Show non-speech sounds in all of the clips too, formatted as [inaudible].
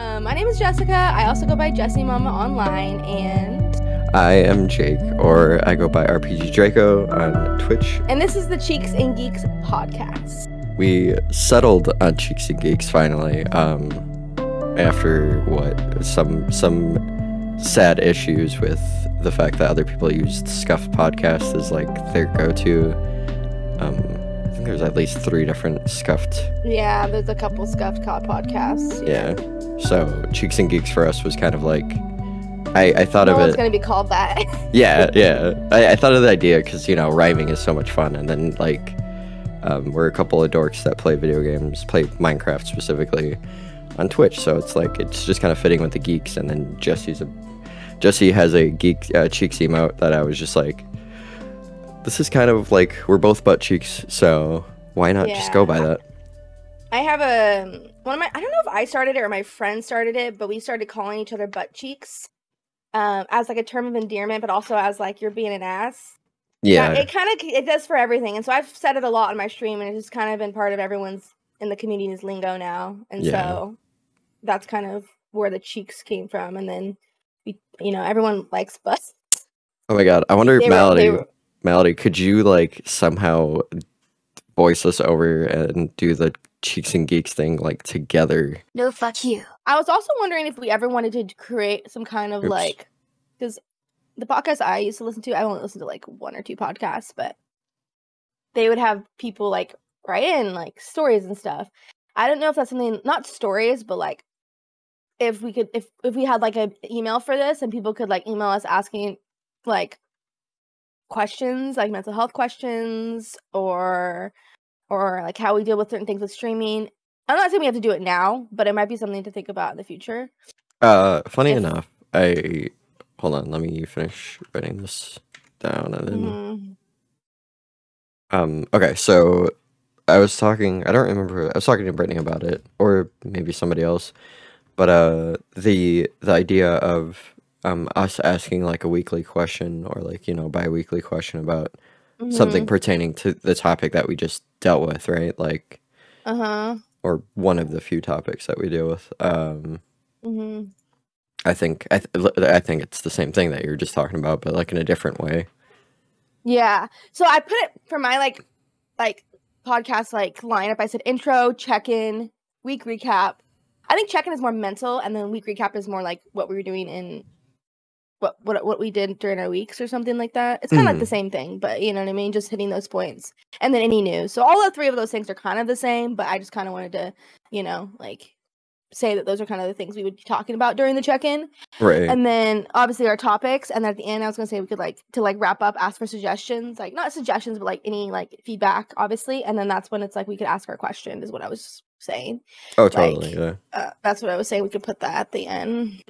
Um, my name is Jessica. I also go by Jessie Mama online, and I am Jake, or I go by RPG Draco on Twitch. and this is the Cheeks and Geeks podcast. We settled on Cheeks and Geeks finally. Um, after what some some sad issues with the fact that other people used Scuffed podcast as like their go-to. Um, there's at least three different Scuffed. Yeah, there's a couple scuffed cod podcasts. Yeah. So Cheeks and Geeks for us was kind of like. I, I thought no of it. gonna be called that. [laughs] yeah, yeah. I, I thought of the idea because you know rhyming is so much fun, and then like um, we're a couple of dorks that play video games, play Minecraft specifically on Twitch. So it's like it's just kind of fitting with the geeks. And then Jessi's a Jesse has a geek uh, cheeks emote that I was just like, this is kind of like we're both butt cheeks, so why not just go by that? I have a one of my. I don't know if I started it or my friend started it, but we started calling each other butt cheeks, um, as like a term of endearment, but also as like you're being an ass. Yeah, it kind of it does for everything, and so I've said it a lot on my stream, and it's just kind of been part of everyone's in the community's lingo now, and Yeah. so that's kind of where the cheeks came from, and then we, you know, everyone likes butts. Oh my god, I wonder, if Malady, were- Malady, could you like somehow voice us over and do the cheeks and geeks thing like together? No, fuck you. I was also wondering if we ever wanted to create some kind of Oops. like, because the podcast I used to listen to, I only listened to like one or two podcasts, but they would have people like write in like stories and stuff. I don't know if that's something, not stories, but like if we could, if if we had like an email for this and people could like email us asking like questions, like mental health questions or or like how we deal with certain things with streaming. I'm not saying we have to do it now, but it might be something to think about in the future. Uh, funny If- enough, I hold on. Let me finish writing this down, and then Mhm. um. Okay, so I was talking. I don't remember. I was talking to Brittany about it, or maybe somebody else. But uh, the the idea of um us asking like a weekly question or like you know bi-weekly question about something Mhm. pertaining to the topic that we just dealt with, right? Like, Uh-huh. or one of the few topics that we deal with. Um, hmm I think I, th- I think it's the same thing that you're just talking about, but like in a different way. Yeah. So I put it for my like like podcast like lineup. I said intro, check-in, week recap. I think check-in is more mental, and then week recap is more like what we were doing in what what what we did during our weeks or something like that. It's kind of like the same thing, but you know what I mean. Just hitting those points, and then any news. So all the three of those things are kind of the same, but I just kind of wanted to, you know, like say that those are kind of the things we would be talking about during the check-in. Right. and then obviously our topics and then at the end i was gonna say we could like to like wrap up ask for suggestions like not suggestions but like any like feedback obviously and then that's when it's like we could ask our question is what i was saying oh, totally. like- yeah. uh, that's what i was saying we could put that at the end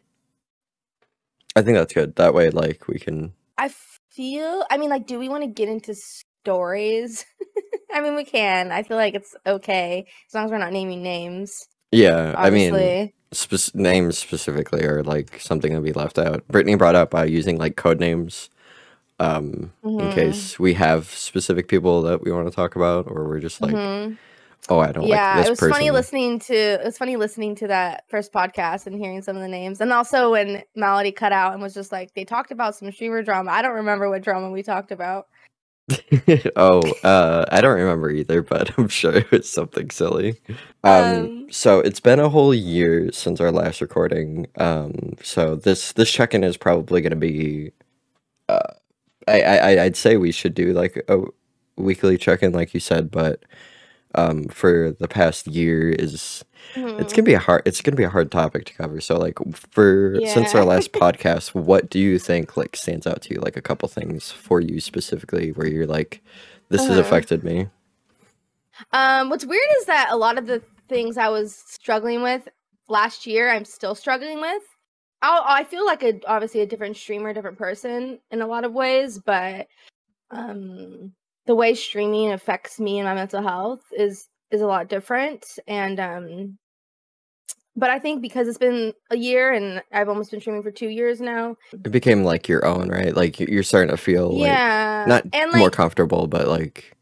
I think that's good. That way, like we can. i feel i mean like do we want to get into stories [laughs] i mean we can i feel like it's okay as long as we're not naming names Yeah, I mean, obviously spec- names specifically are like something that we left out. Brittany brought up uh, using like code names, um, in Mhm. case we have specific people that we want to talk about, or we're just like, Mhm. Oh, I don't yeah like this it was person. funny listening to it was funny listening to that first podcast and hearing some of the names and also when Malady cut out and was just like they talked about some streamer drama i don't remember what drama we talked about [laughs] oh, uh, I don't remember either, but [laughs] I'm sure it was something silly. Um, Um, so it's been a whole year since our last recording. Um, so this this check-in is probably going to be. Uh, I, I I- I'd say we should do like a weekly check-in, like you said, but um, for the past year is it's mhm. gonna be a hard it's gonna be a hard topic to cover. So like for since our last [laughs] podcast, what do you think like stands out to you? Like a couple things for you specifically, where you're like, this has Uh-huh. affected me. um what's weird is that a lot of the things i was struggling with last year i'm still struggling with i i feel like a obviously a different streamer different person in a lot of ways but um the way streaming affects me and my mental health is is a lot different and um but i think because it's been a year and i've almost been streaming for two years now It became like your own, right? Like you- you're starting to feel like yeah not and more like comfortable, but like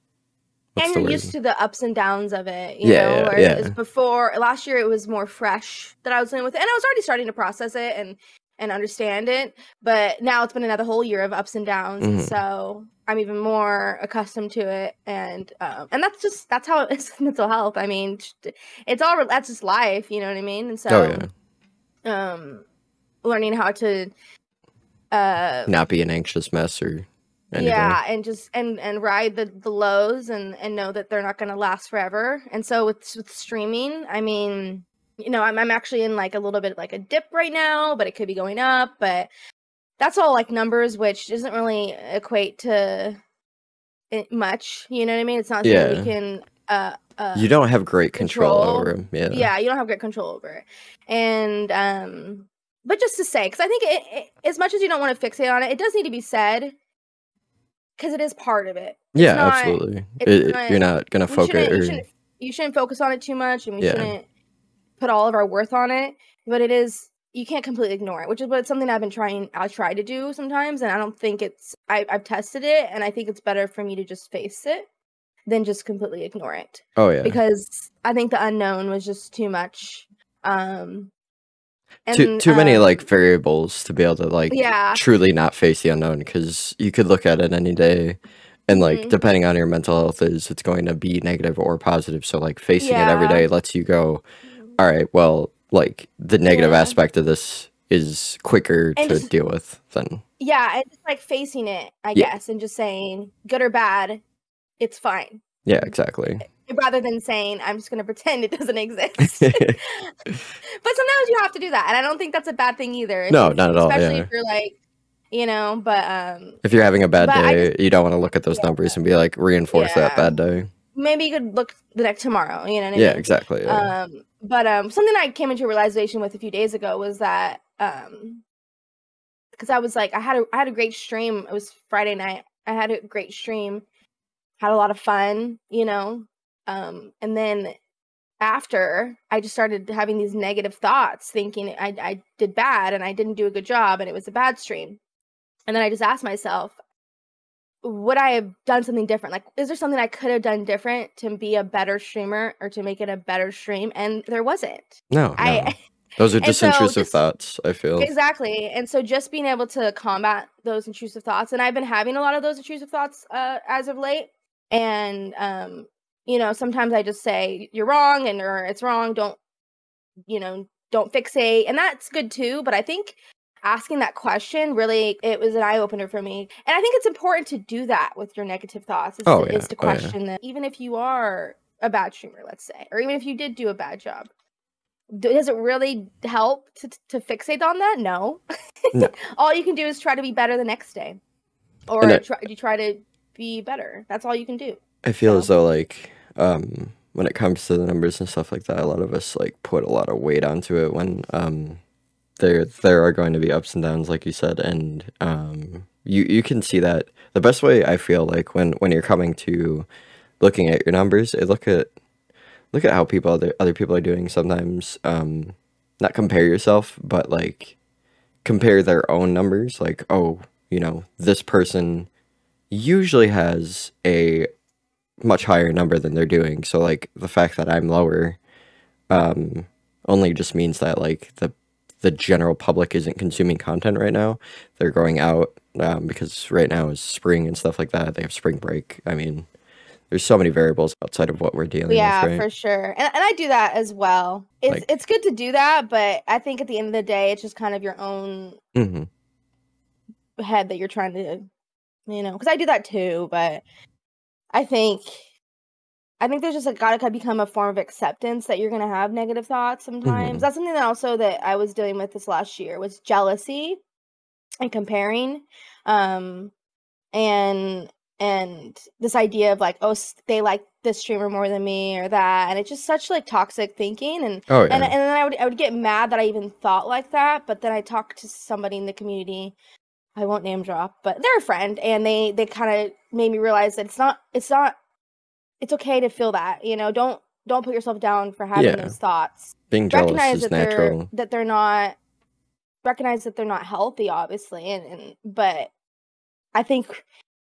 and you're used to the ups and downs of it, you Yeah, know. yeah, whereas yeah. before last year, it was more fresh that I was dealing with, it, and I was already starting to process it and and understand it. But now it's been another whole year of ups and downs, and Mhm. so I'm even more accustomed to it. And um, and that's just that's how it is mental health. I mean, it's all that's just life, you know what I mean? And so, oh yeah, um, learning how to uh not be an anxious mess or anything. yeah and just and and ride the the lows and and know that they're not going to last forever and so with with streaming i mean you know I'm, I'm actually in like a little bit like a dip right now but it could be going up but that's all like numbers which doesn't really equate to it much you know what i mean it's not something Yeah. we can uh uh you don't have great control, control. over him. Yeah. yeah you don't have great control over it and um but just to say because i think it, it, as much as you don't want to fixate on it it does need to be said because it is part of it It's yeah, not- absolutely. It- not- you're not gonna focus you shouldn't you shouldn't focus on it too much and we Yeah. shouldn't put all of our worth on it but it is you can't completely ignore it which is what something i've been trying i try to do sometimes and i don't think it's I, i've tested it and i think it's better for me to just face it than just completely ignore it oh yeah, because I think the unknown was just too much. Um, too too many um, like variables to be able to like yeah, truly not face the unknown because you could look at it any day and like Mhm. depending on your mental health is it's going to be negative or positive so like facing it every day lets you go all right well like the negative Yeah. aspect of this is quicker And to just- deal with than yeah, and just like facing it, I Yeah. guess, and just saying good or bad, it's fine, yeah exactly rather than saying I'm just gonna pretend it doesn't exist. [laughs] [laughs] but sometimes you have to do that, and I don't think that's a bad thing either. No, not at all, Especially yeah. if you're like, you know, but um, if you're having a bad day you don't want to look at those Yeah. numbers and be like reinforce that bad day maybe you could look the next tomorrow. You know what I yeah mean? exactly yeah. Um, but um, something I came into realization with a few days ago was that um, because I was like, I had a I had a great stream. It was Friday night. I had a great stream, had a lot of fun, you know. Um, and then after, I just started having these negative thoughts, thinking I I did bad and I didn't do a good job and it was a bad stream. And then I just asked myself, would I have done something different? Like, is there something I could have done different to be a better streamer or to make it a better stream? And there wasn't. no, no. I [laughs] those are just so intrusive just- thoughts i feel exactly. And so just being able to combat those intrusive thoughts, and I've been having a lot of those intrusive thoughts uh, as of late. And um, you know, sometimes I just say you're wrong and or it's wrong. Don't you know? Don't fixate, and that's good too. But I think asking that question really it was an eye opener for me, and I think it's important to do that with your negative thoughts. Is, Oh, to, yeah. is to Oh, yeah. question them, even if you are a bad streamer, let's say, or even if you did do a bad job. Does it really help to, to fixate on that? No. No. [laughs] all you can do is try to be better the next day, or I- try, you try to be better. That's all you can do. I feel as though like um when it comes to the numbers and stuff like that, a lot of us like put a lot of weight onto it when um there there are going to be ups and downs like you said and um you you can see that the best way I feel like when when you're coming to looking at your numbers, look at look at how people other other people are doing sometimes um not compare yourself but like compare their own numbers like oh you know this person usually has a much higher number than they're doing. So like the fact that I'm lower um only just means that like the the general public isn't consuming content right now. They're going out um, because right now is spring and stuff like that. They have spring break. I mean, there's so many variables outside of what we're dealing yeah, with, right? for sure. And, and I do that as well. It's Like- it's good to do that, but I think at the end of the day, it's just kind of your own hmm head that you're trying to, you know, because I do that too. But I think, I think there's just like gotta become a form of acceptance that you're gonna have negative thoughts sometimes. Mhm. That's something that also that I was dealing with this last year was jealousy and comparing, um, and and this idea of like, oh, they like this streamer more than me or that, and it's just such like toxic thinking and Oh yeah. and and then I would I would get mad that I even thought like that. But then I talked to somebody in the community. I won't name drop, but they're a friend, and they they kind of made me realize that it's not it's not it's okay to feel that. You know, don't don't put yourself down for having Yeah. those thoughts. Being jealous recognize is that natural. they're that they're not recognize that they're not healthy, obviously, and, and but I think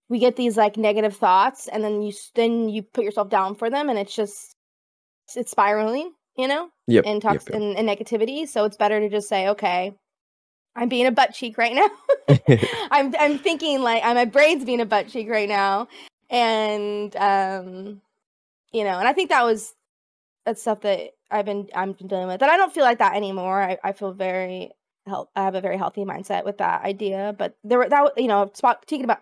we get these like negative thoughts and then you then you put yourself down for them and it's just it's spiraling you know Yep. and yep, yep. and, and negativity so it's better to just say okay i'm being a butt cheek right now [laughs] [laughs] i'm i'm thinking like my brain's being a butt cheek right now and um you know and i think that was that's stuff that i've been i'm been dealing with and i don't feel like that anymore i, I feel very health i have a very healthy mindset with that idea but there were that you know talking about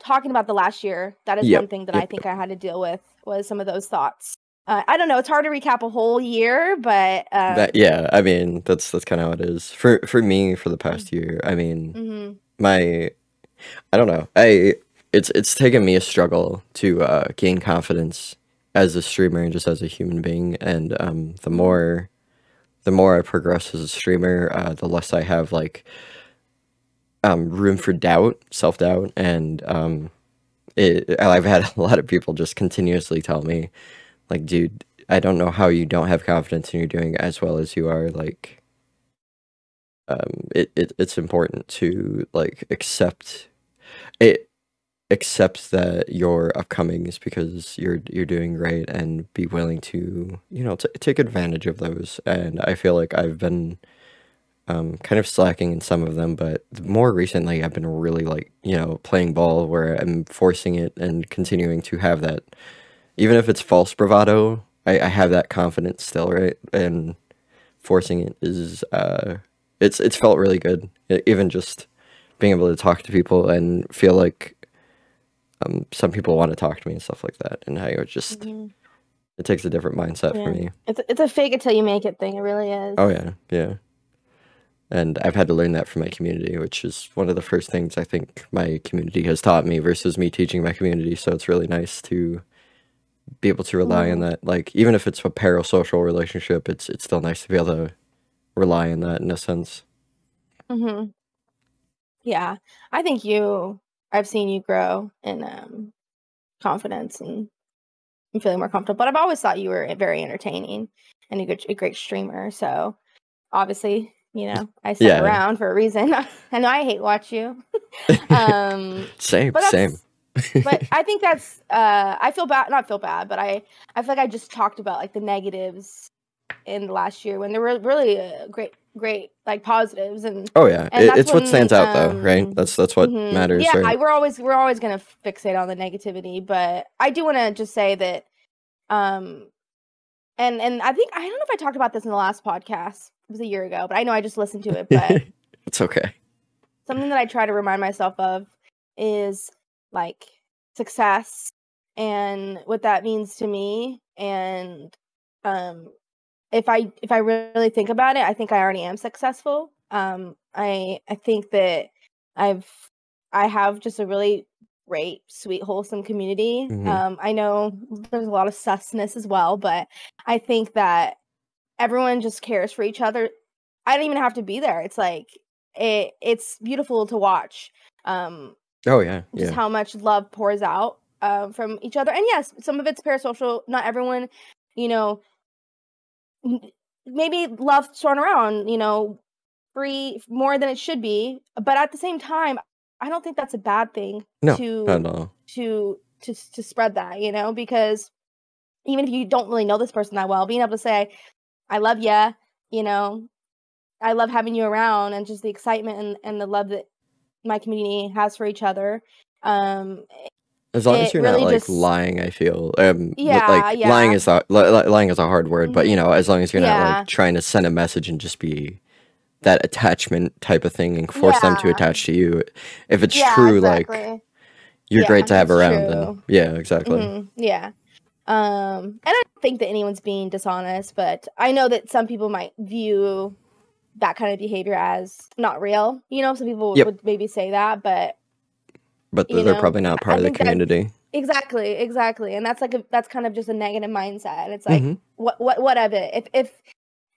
talking about the last year that is Yep, one thing that i think i had to deal with was some of those thoughts uh, i don't know it's hard to recap a whole year but um that yeah, I mean that's that's kind of how it is for for me for the past year. I mean, mhm, my I don't know. I it's it's taken me a struggle to uh, gain confidence as a streamer and just as a human being. And um, the more the more I progress as a streamer, uh, the less I have like um, room for doubt, self doubt, and um, it. [laughs] I've had a lot of people just continuously tell me, like, dude, I don't know how you don't have confidence and you're doing as well as you are. Like, um, it, it it's important to like accept it accept that your upcomings because you're you're doing great and be willing to you know t- take advantage of those. And i feel like i've been um kind of slacking in some of them but more recently i've been really like you know playing ball where i'm forcing it and continuing to have that. Even if it's false bravado i, I have that confidence still right? And forcing it is uh it's it's felt really good even just being able to talk to people and feel like um, some people want to talk to me and stuff like that, and how it just mhm. it takes a different mindset for me. it's it's a fake until you make it thing it really is Oh yeah, yeah. And I've had to learn that from my community, which is one of the first things I think my community has taught me versus me teaching my community. So it's really nice to be able to rely on Mhm. that. Like even if it's a parasocial relationship, it's it's still nice to be able to rely on that in a sense. hmm Yeah, I think you. I've seen you grow in um, confidence and I'm feeling more comfortable. But I've always thought you were very entertaining and a good, a great streamer. So obviously, you know, I stuck Yeah. around for a reason. [laughs] I know I hate watch you. [laughs] um, same, but same. but [laughs] I think that's. Uh, I feel bad. Not feel bad, but I. I feel like I just talked about like the negatives in the last year when there were really uh, great, great like positives and Oh yeah, and it, it's what stands out though, right? um, That's that's what Mhm. matters, Yeah, right? I, we're always we're always gonna fixate on the negativity, but I do want to just say that, um, and and I think I don't know if I talked about this in the last podcast. It was a year ago, but I know I just listened to it. But [laughs] it's okay. something that I try to remind myself of is like success and what that means to me, and um, if I if I really think about it, I think I already am successful. Um, I I think that I've I have just a really great, sweet, wholesome community. Mhm. Um, I know there's a lot of susness as well, but I think that everyone just cares for each other. I don't even have to be there. It's like it it's beautiful to watch. Um, Oh yeah, just yeah. how much love pours out uh, from each other. And yes, some of it's parasocial. Not everyone, you know, maybe love thrown around, you know, free more than it should be. But at the same time, I don't think that's a bad thing No, to not at all. to to to spread that, you know, because even if you don't really know this person that well, being able to say, "I love you," you know, I love having you around, and just the excitement and, and the love that my community has for each other. Um, As long as you're really not like just- lying, I feel. Um, Yeah, like yeah. lying is a li- lying is a hard word, but you Mhm. know, as long as you're not like trying to send a message and just be that attachment type of thing and force them to attach to you. If it's yeah, true, exactly. like you're Yeah, great to have around, then yeah, exactly. Mhm, yeah. Um, and I don't think that anyone's being dishonest, but I know that some people might view that kind of behavior as not real. You know, some people Yep. would maybe say that, but But they're know, probably not I part of the community. exactly, exactly, and that's like a that's kind of just a negative mindset. It's like, Mhm. what what what of it? If if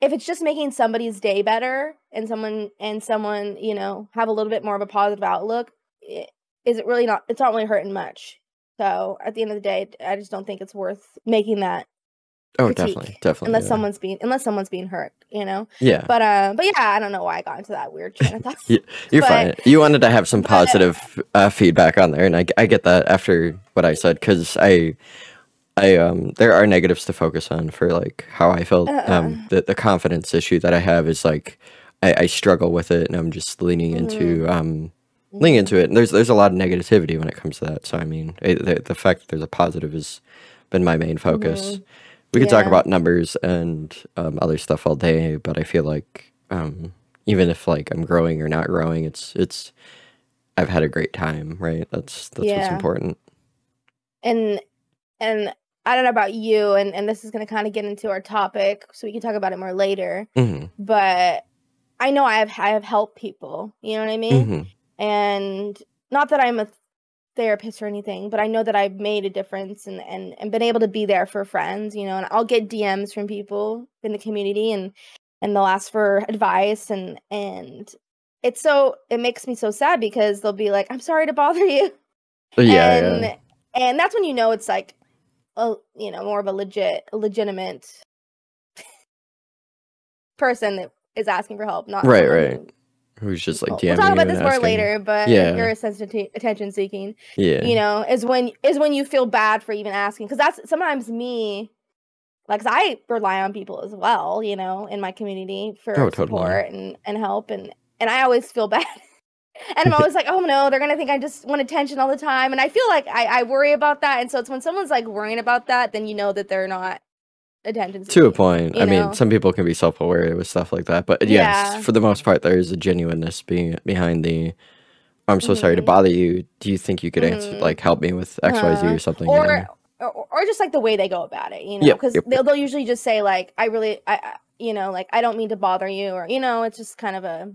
if it's just making somebody's day better and someone and someone you know have a little bit more of a positive outlook, i- is it really not? It's not really hurting much. So at the end of the day, I just don't think it's worth making that Oh, definitely, definitely. unless yeah. someone's being unless someone's being hurt, you know. yeah, But uh, but yeah, I don't know why I got into that weird train of [laughs] thought. [laughs] You're but- fine. You wanted to have some positive uh, feedback on there, and I, I get that after what I said because I, I um, there are negatives to focus on for like how I felt. Uh-uh. Um, the the confidence issue that I have is like I, I struggle with it, and I'm just leaning into Mm-hmm. um, leaning into it. And there's there's a lot of negativity when it comes to that. So I mean, it, the the fact that there's a positive has been my main focus. We could talk Mm-hmm. About numbers and um, other stuff all day, but I feel like um, even if like I'm growing or not growing, it's it's I've had a great time, right? That's that's what's important. and and I don't know about you, and and this is gonna kind of get into our topic, so we can talk about it more later. hmm But I know I have I have helped people. You know what I mean? hmm and not that I'm a therapist or anything, but I know that I've made a difference and, and and been able to be there for friends, you know, and I'll get DMs from people in the community and and they'll ask for advice and and it's so it makes me so sad because they'll be like, I'm sorry to bother you. [laughs] Yeah, and yeah. and that's when you know it's like a you know, more of a legit legitimate [laughs] person that is asking for help, not Right, right. Who- Who's just like we'll talk about this more asking- later, but Yeah. you're a sensitive attention seeking. Yeah, You know, is when is when you feel bad for even asking because that's sometimes me. Like I rely on people as well, you know, in my community for Oh, totally. support and and help, and and I always feel [laughs] bad. and I'm always like, oh no, they're gonna think I just want attention all the time, and I feel like I I worry about that, and so it's when someone's like worrying about that, then you know that they're not attention to a point. I know? mean, some people can be self-aware with stuff like that, but yes, Yeah. for the most part, there is a genuineness being behind the. I'm so sorry to Mhm. bother you. Do you think you could answer, Mhm. like, help me with X, Y, Z, Uh-huh. or something? you know? or, or or just like the way they go about it, you know, Yep, because yep, they'll they'll usually just say like, I really, I, I- you know, like I don't mean to bother you, or you know, it's just kind of a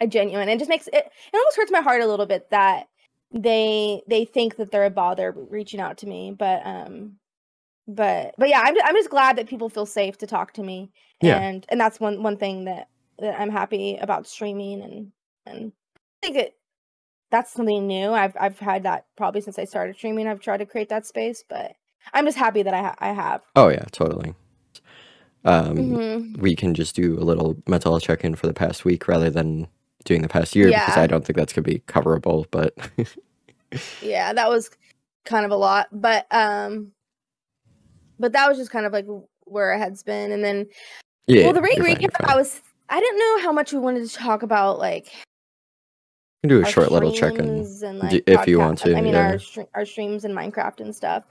a genuine. It just makes it. It almost hurts my heart a little bit that they they think that they're a bother reaching out to me, but um, but but yeah, I'm I'm just glad that people feel safe to talk to me, Yeah. and and that's one one thing that that I'm happy about streaming and and I think it that's something new. I've I've had that probably since I started streaming. I've tried to create that space, but I'm just happy that I ha- I have. Oh yeah, totally. Um, Mhm. we can just do a little mental health check-in for the past week rather than doing the past year because I don't think that's gonna be coverable. But Yeah, that was kind of a lot, but um, but that was just kind of like where our head's been, and then yeah, well, the rate recap. I was I didn't know how much we wanted to talk about like We can do a short little and d- like if you want to, I mean, yeah. our our streams and Minecraft and stuff.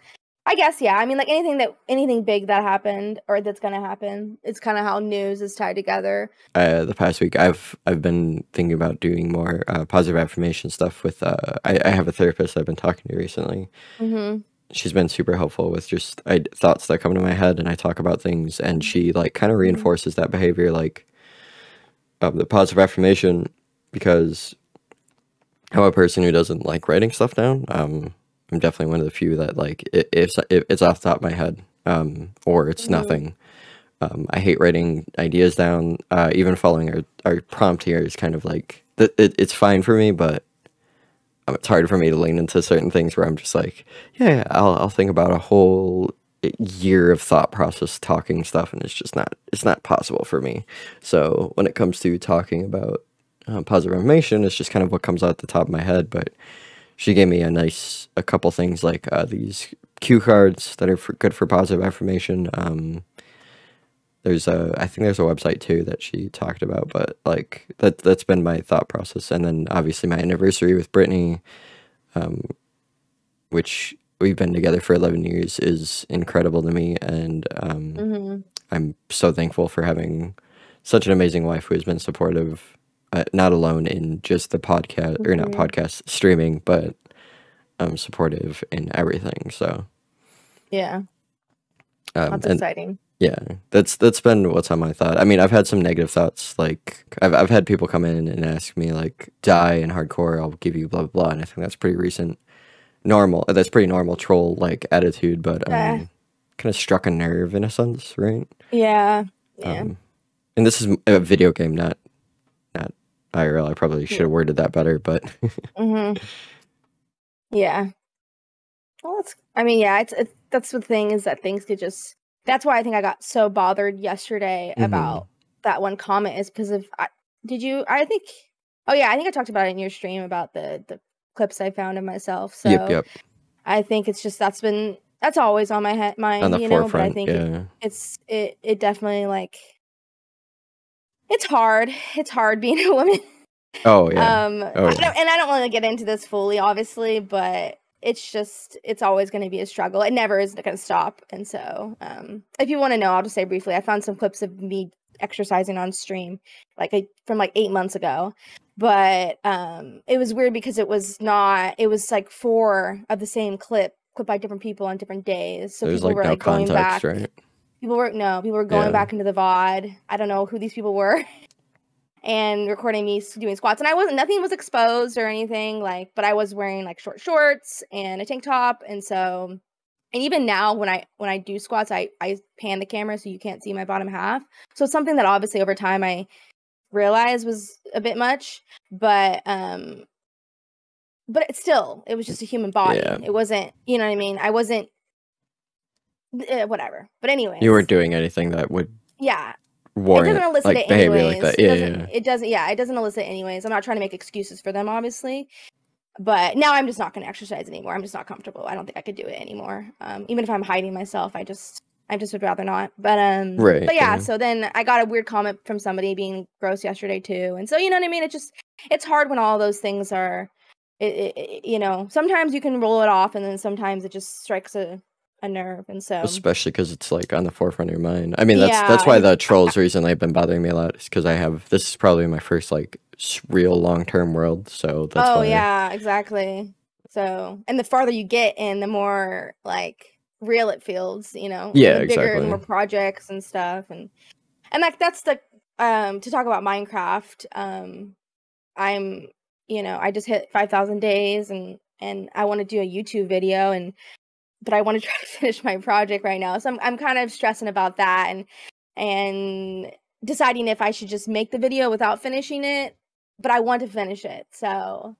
I guess yeah. I mean, like anything that anything big that happened or that's gonna happen. It's kind of how news is tied together. Uh, the past week, I've I've been thinking about doing more uh, positive affirmation stuff with. Uh, I, I have a therapist I've been talking to recently. hmm She's been super helpful with just I, thoughts that come to my head, and I talk about things, and she like kind of Mhm. reinforces that behavior, like um, the positive affirmation, because I'm a person who doesn't like writing stuff down. Um, I'm definitely one of the few that like if, if it's off the top of my head, um, or it's Mhm. nothing. Um, I hate writing ideas down. Uh, even following our, our prompt here is kind of like it, it's fine for me, but it's hard for me to lean into certain things where I'm just like, yeah, I'll I'll think about a whole year of thought process talking stuff, and it's just not it's not possible for me. So when it comes to talking about um, positive affirmation, it's just kind of what comes out the top of my head. But she gave me a nice a couple things like uh, these cue cards that are for, good for positive affirmation. Um, there's a I think there's a website too that she talked about, but like that that's been my thought process, and then obviously my anniversary with Brittany, um, which we've been together for 11 years, is incredible to me, and um, hmm I'm so thankful for having such an amazing wife who has been supportive, uh, not alone in just the podcast or not Mhm. podcast streaming, but um, supportive in everything. So Yeah, um, that's exciting. Yeah, that's that's been what's on my thought. I mean, I've had some negative thoughts. Like I've I've had people come in and ask me like, "Die in hardcore, I'll give you blah blah blah," and I think that's pretty recent, normal. That's pretty normal troll like attitude, but um, kind of struck a nerve in a sense, right? Yeah, yeah. Um, and this is a video game, not not IRL. I probably should have worded that better, but hmm [laughs] Yeah. Well, that's. I mean, yeah. It's, it's that's the thing is that things could just that's why I think I got so bothered yesterday Mhm. about that one comment is because of I, did you I think oh yeah I think I talked about it in your stream about the the clips I found of myself so yep, yep. I think it's just that's been that's always on my head mind you know but I think it, it's it it definitely like it's hard it's hard being a woman Oh yeah. um Oh, I yeah. don't, and I don't want to get into this fully obviously but it's just it's always going to be a struggle it never is going to stop and so um if you want to know I'll just say briefly I found some clips of me exercising on stream like from like 8 months ago but um it was weird because it was not it was like four of the same clip clip by different people on different days so There's people like were no like going back right? people were no people were going Yeah. back into the vod i don't know who these people were [laughs] and recording me doing squats and i wasn't nothing was exposed or anything like but i was wearing like short shorts and a tank top and so and even now when i when i do squats i i pan the camera so you can't see my bottom half. So it's something that obviously over time i realized was a bit much but um but it's still it was just a human body. Yeah. it wasn't you know what i mean? I wasn't uh, whatever. But anyway You weren't doing anything that would yeah it doesn't elicit like it behavior anyways. like that. It Yeah, doesn't, yeah. It doesn't. Yeah, it doesn't elicit anyways. I'm not trying to make excuses for them, obviously. But now I'm just not going to exercise anymore. I'm just not comfortable. I don't think I could do it anymore. Um, even if I'm hiding myself, I just, I just would rather not. But um, Right, But yeah, yeah. so then I got a weird comment from somebody being gross yesterday too, and so you know what I mean. It just, it's hard when all those things are, it, it, it- you know, sometimes you can roll it off, and then sometimes it just strikes a, a nerve, and so Especially because it's like on the forefront of your mind. I mean, that's that's why the trolls reason they've been bothering me a lot is because I have this is probably my first like real long term world. So that's oh why. yeah, exactly. So, and the farther you get in, the more like real it feels, you know. Yeah, the bigger and more projects and stuff, and and like that's the um to talk about Minecraft. Um, I'm you know I just hit five thousand days, and and I want to do a YouTube video, and but I want to [laughs] try to finish my project right now, so I'm I'm kind of stressing about that, and and deciding if I should just make the video without finishing it, but I want to finish it, so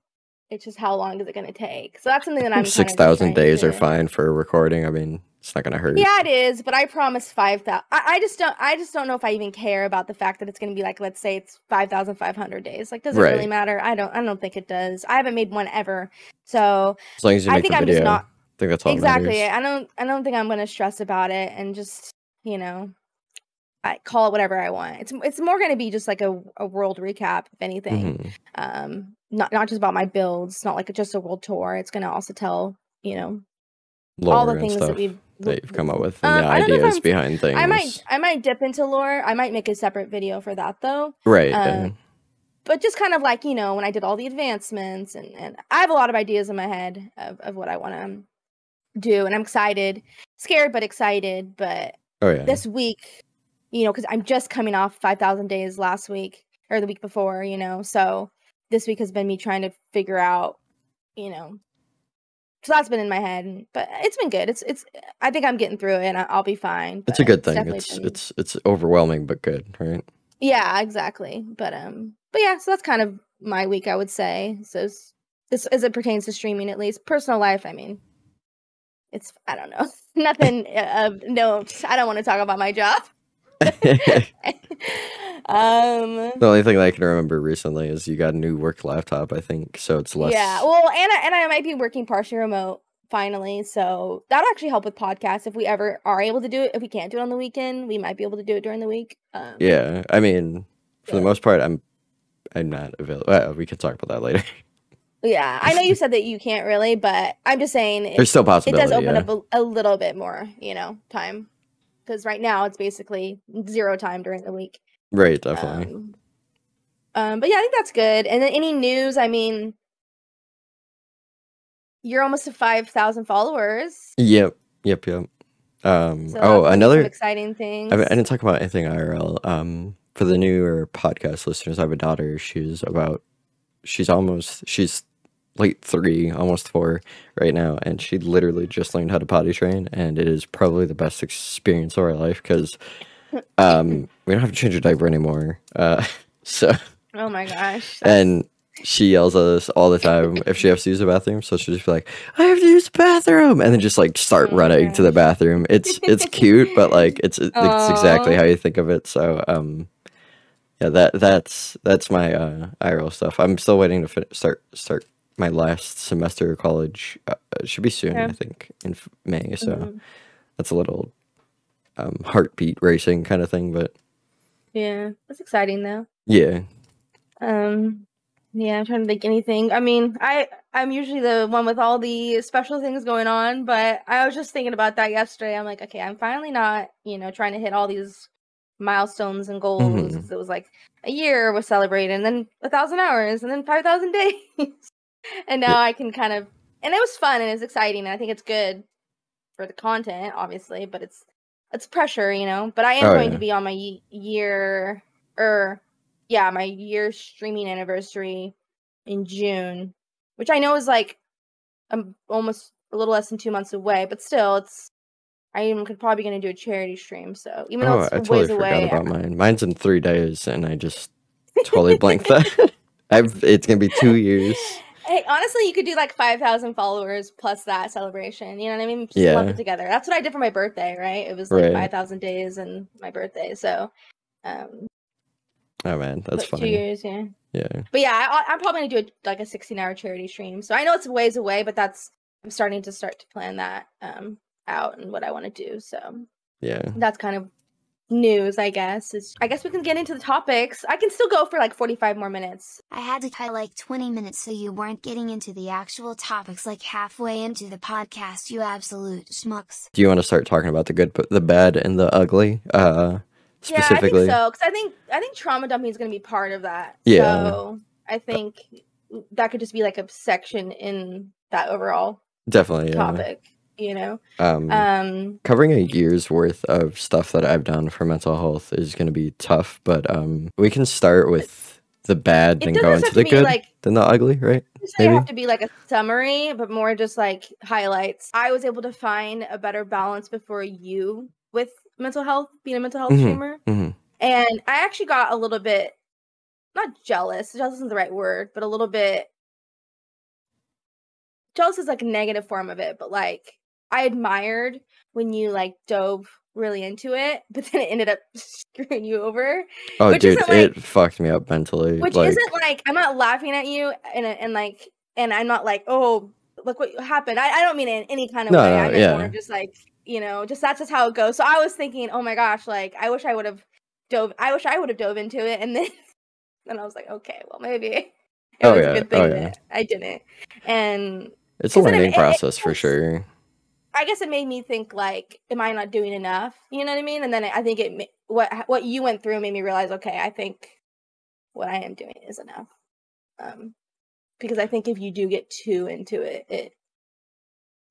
it's just how long is it going to take? So that's something that I'm six thousand of Six just thousand trying days are fine for recording. I mean, it's not gonna hurt. Yeah, it is, but I promise five thousand. I, I just don't. I just don't know if I even care about the fact that it's going to be like, let's say it's five thousand five hundred days. Like, does it really matter? I don't. I don't think it does. I haven't made one ever, so As long as you I make think the I'm video, just not I think that's all that exactly. matters. I don't. I don't think I'm going to stress about it and just you know, I call it whatever I want. It's it's more going to be just like a a world recap, if anything. Mhm. Um, not not just about my builds. It's not like just a world tour. It's going to also tell you know all the things that we've that you've come up with and Um, the I don't know if ideas behind things. I might I might dip into lore. I might make a separate video for that though. right. uh, yeah. But just kind of like, you know, when I did all the advancements and, and I have a lot of ideas in my head of, of what I want to do and I'm excited. Scared but excited, but oh yeah. this week, you know, cuz I'm just coming off 5000 days last week or the week before, you know. So this week has been me trying to figure out, you know, so that's been in my head, but it's been good. It's it's. I think I'm getting through it, and I'll be fine. it's a good thing. It's It's been- it's it's overwhelming but good, right? Yeah, exactly. But um, but yeah, so that's kind of my week, I would say. So it's, this as it pertains to streaming, at least personal life. I mean, it's I don't know, [laughs] nothing uh, of note. I don't want to talk about my job. [laughs] the um, only thing that I can remember recently is you got a new work laptop. I think so. It's less. yeah. Well, and I, and I might be working partially remote finally, so that'll actually help with podcasts if we ever are able to do it. If we can't do it on the weekend, we might be able to do it during the week. Um, Yeah. I mean, for Yeah. the most part, I'm I'm not available. Uh, we can talk about that later. [laughs] yeah. I know you said that you can't really, but I'm just saying it- There's still possibility. it does open yeah. up a, a little bit more, you know, time. Because right now it's basically zero time during the week. Right. Definitely. Um, um, but yeah, I think that's good. And then any news? I mean, you're almost to five thousand followers. yep. Yep. Yep. Um. So oh, another. exciting thing. I, I didn't talk about anything IRL. Um, for the newer podcast listeners, I have a daughter. She's about, she's almost, she's late three, almost four right now, and she literally just learned how to potty train, and it is probably the best experience of our life because, um, we don't have to change her diaper anymore. Uh, [laughs] so oh my gosh. and she yells at us all the time if she has to use the bathroom. So she'll just be like, "I have to use the bathroom," and then just like start Oh running to the bathroom. It's it's cute, but like it's it's exactly how you think of it. So um, yeah, that that's that's my uh IRL stuff. I'm still waiting to fin- start start my last semester of college. Uh, it should be soon, Yeah. I think, in May. So Mhm. that's a little um heartbeat racing kind of thing, but Yeah, that's exciting though. yeah. Um, yeah, I'm trying to think anything. I mean, I I'm usually the one with all the special things going on, but I was just thinking about that yesterday. I'm like, okay, I'm finally not, you know, trying to hit all these milestones and goals. Mhm. 'cause It was like a year was celebrated, and then a thousand hours, and then five thousand [laughs] days, and now I can kind of, and it was fun and it's exciting, and I think it's good for the content, obviously, but it's it's pressure, you know. But I am Oh, going yeah. to be on my year or yeah, my year streaming anniversary in June, which I know is like I'm almost a little less than two months away, but still, it's I am could probably going to do a charity stream. So even though Oh, it's I ways totally forgot away, about mine. Mine's in three days, and I just totally blanked [laughs] that. [laughs] I've it's gonna be two years. Hey, honestly, you could do like five thousand followers plus that celebration. You know what I mean? Just lump Yeah. it together. That's what I did for my birthday, right? It was like Right. five thousand days and my birthday. So, um, Oh man, that's like two funny. years, yeah. Yeah, But yeah, I, I'm probably gonna do a, like a 16 hour charity stream. So I know it's ways away, but that's I'm starting to start to plan that um out and what I want to do. So yeah. that's kind of news, I guess. Is I guess we can get into the topics. I can still go for like 45 more minutes. I had to cut like 20 minutes so you weren't getting into the actual topics like halfway into the podcast, you absolute schmucks. Do you want to start talking about the good, the bad, and the ugly? Uh, specifically. Yeah, I think so. Because I think I think trauma dumping is going to be part of that. Yeah. So I think that could just be like a section in that overall Definitely. Yeah. You know. Um, Um. covering a year's worth of stuff that I've done for mental health is going to be tough, but um, we can start with the bad, then go into to the good, like then the ugly, right? maybe? have to be like a summary, but more just like highlights. I was able to find a better balance before you with mental health, being a mental health Mhm. streamer. hmm And I actually got a little bit not jealous, jealous isn't the right word, but a little bit jealous is like a negative form of it, but like I admired when you like dove really into it, but then it ended up [laughs] screwing you over. Oh, Which dude, like- it fucked me up mentally. Which like, isn't like I'm not laughing at you and and like and I'm not like, oh, look what happened. I, I don't mean it in any kind of No, way. I mean yeah. more just like, you know, just that's just how it goes. So I was thinking, oh my gosh, like I wish I would have dove I wish I would have dove into it and then [laughs] then I was like, okay, well maybe [laughs] it Oh, was yeah, a good oh, thing oh, yeah. that I didn't. And it's a it- learning it- it process for sure. I guess it made me think like, am I not doing enough? You know what I mean? And then I think it what what you went through made me realize, okay, I think what I am doing is enough. Um, because I think if you do get too into it, it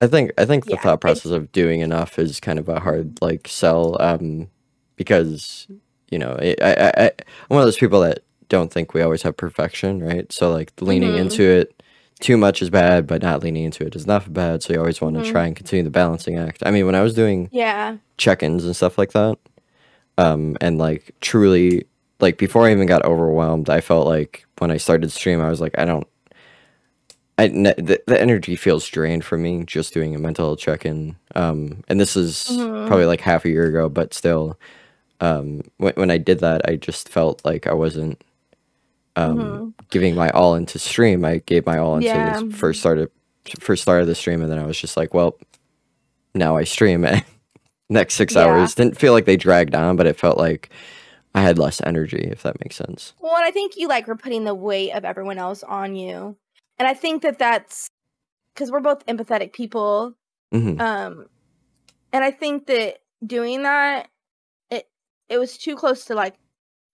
I think I think the Yeah, thought process of doing enough is kind of a hard like sell um because you know I, I, I I'm one of those people that don't think we always have perfection right so like leaning Mhm. into it too much is bad but not leaning into it is not bad so you always want to Mhm. try and continue the balancing act I mean when I was doing yeah, check-ins and stuff like that um and like truly like before i even got overwhelmed i felt like when i started stream i was like i don't i ne- the, the energy feels drained for me just doing a mental check-in um and this is Mhm. probably like half a year ago but still um when, when i did that i just felt like i wasn't um Mhm. giving my all into stream i gave my all into Yeah. this first started first started the stream and then i was just like well now i stream [laughs] next six Yeah. hours didn't feel like they dragged on but it felt like i had less energy if that makes sense Well, and I think you like were putting the weight of everyone else on you, and I think that that's because we're both empathetic people, hmm um, and I think that doing that, it it was too close to like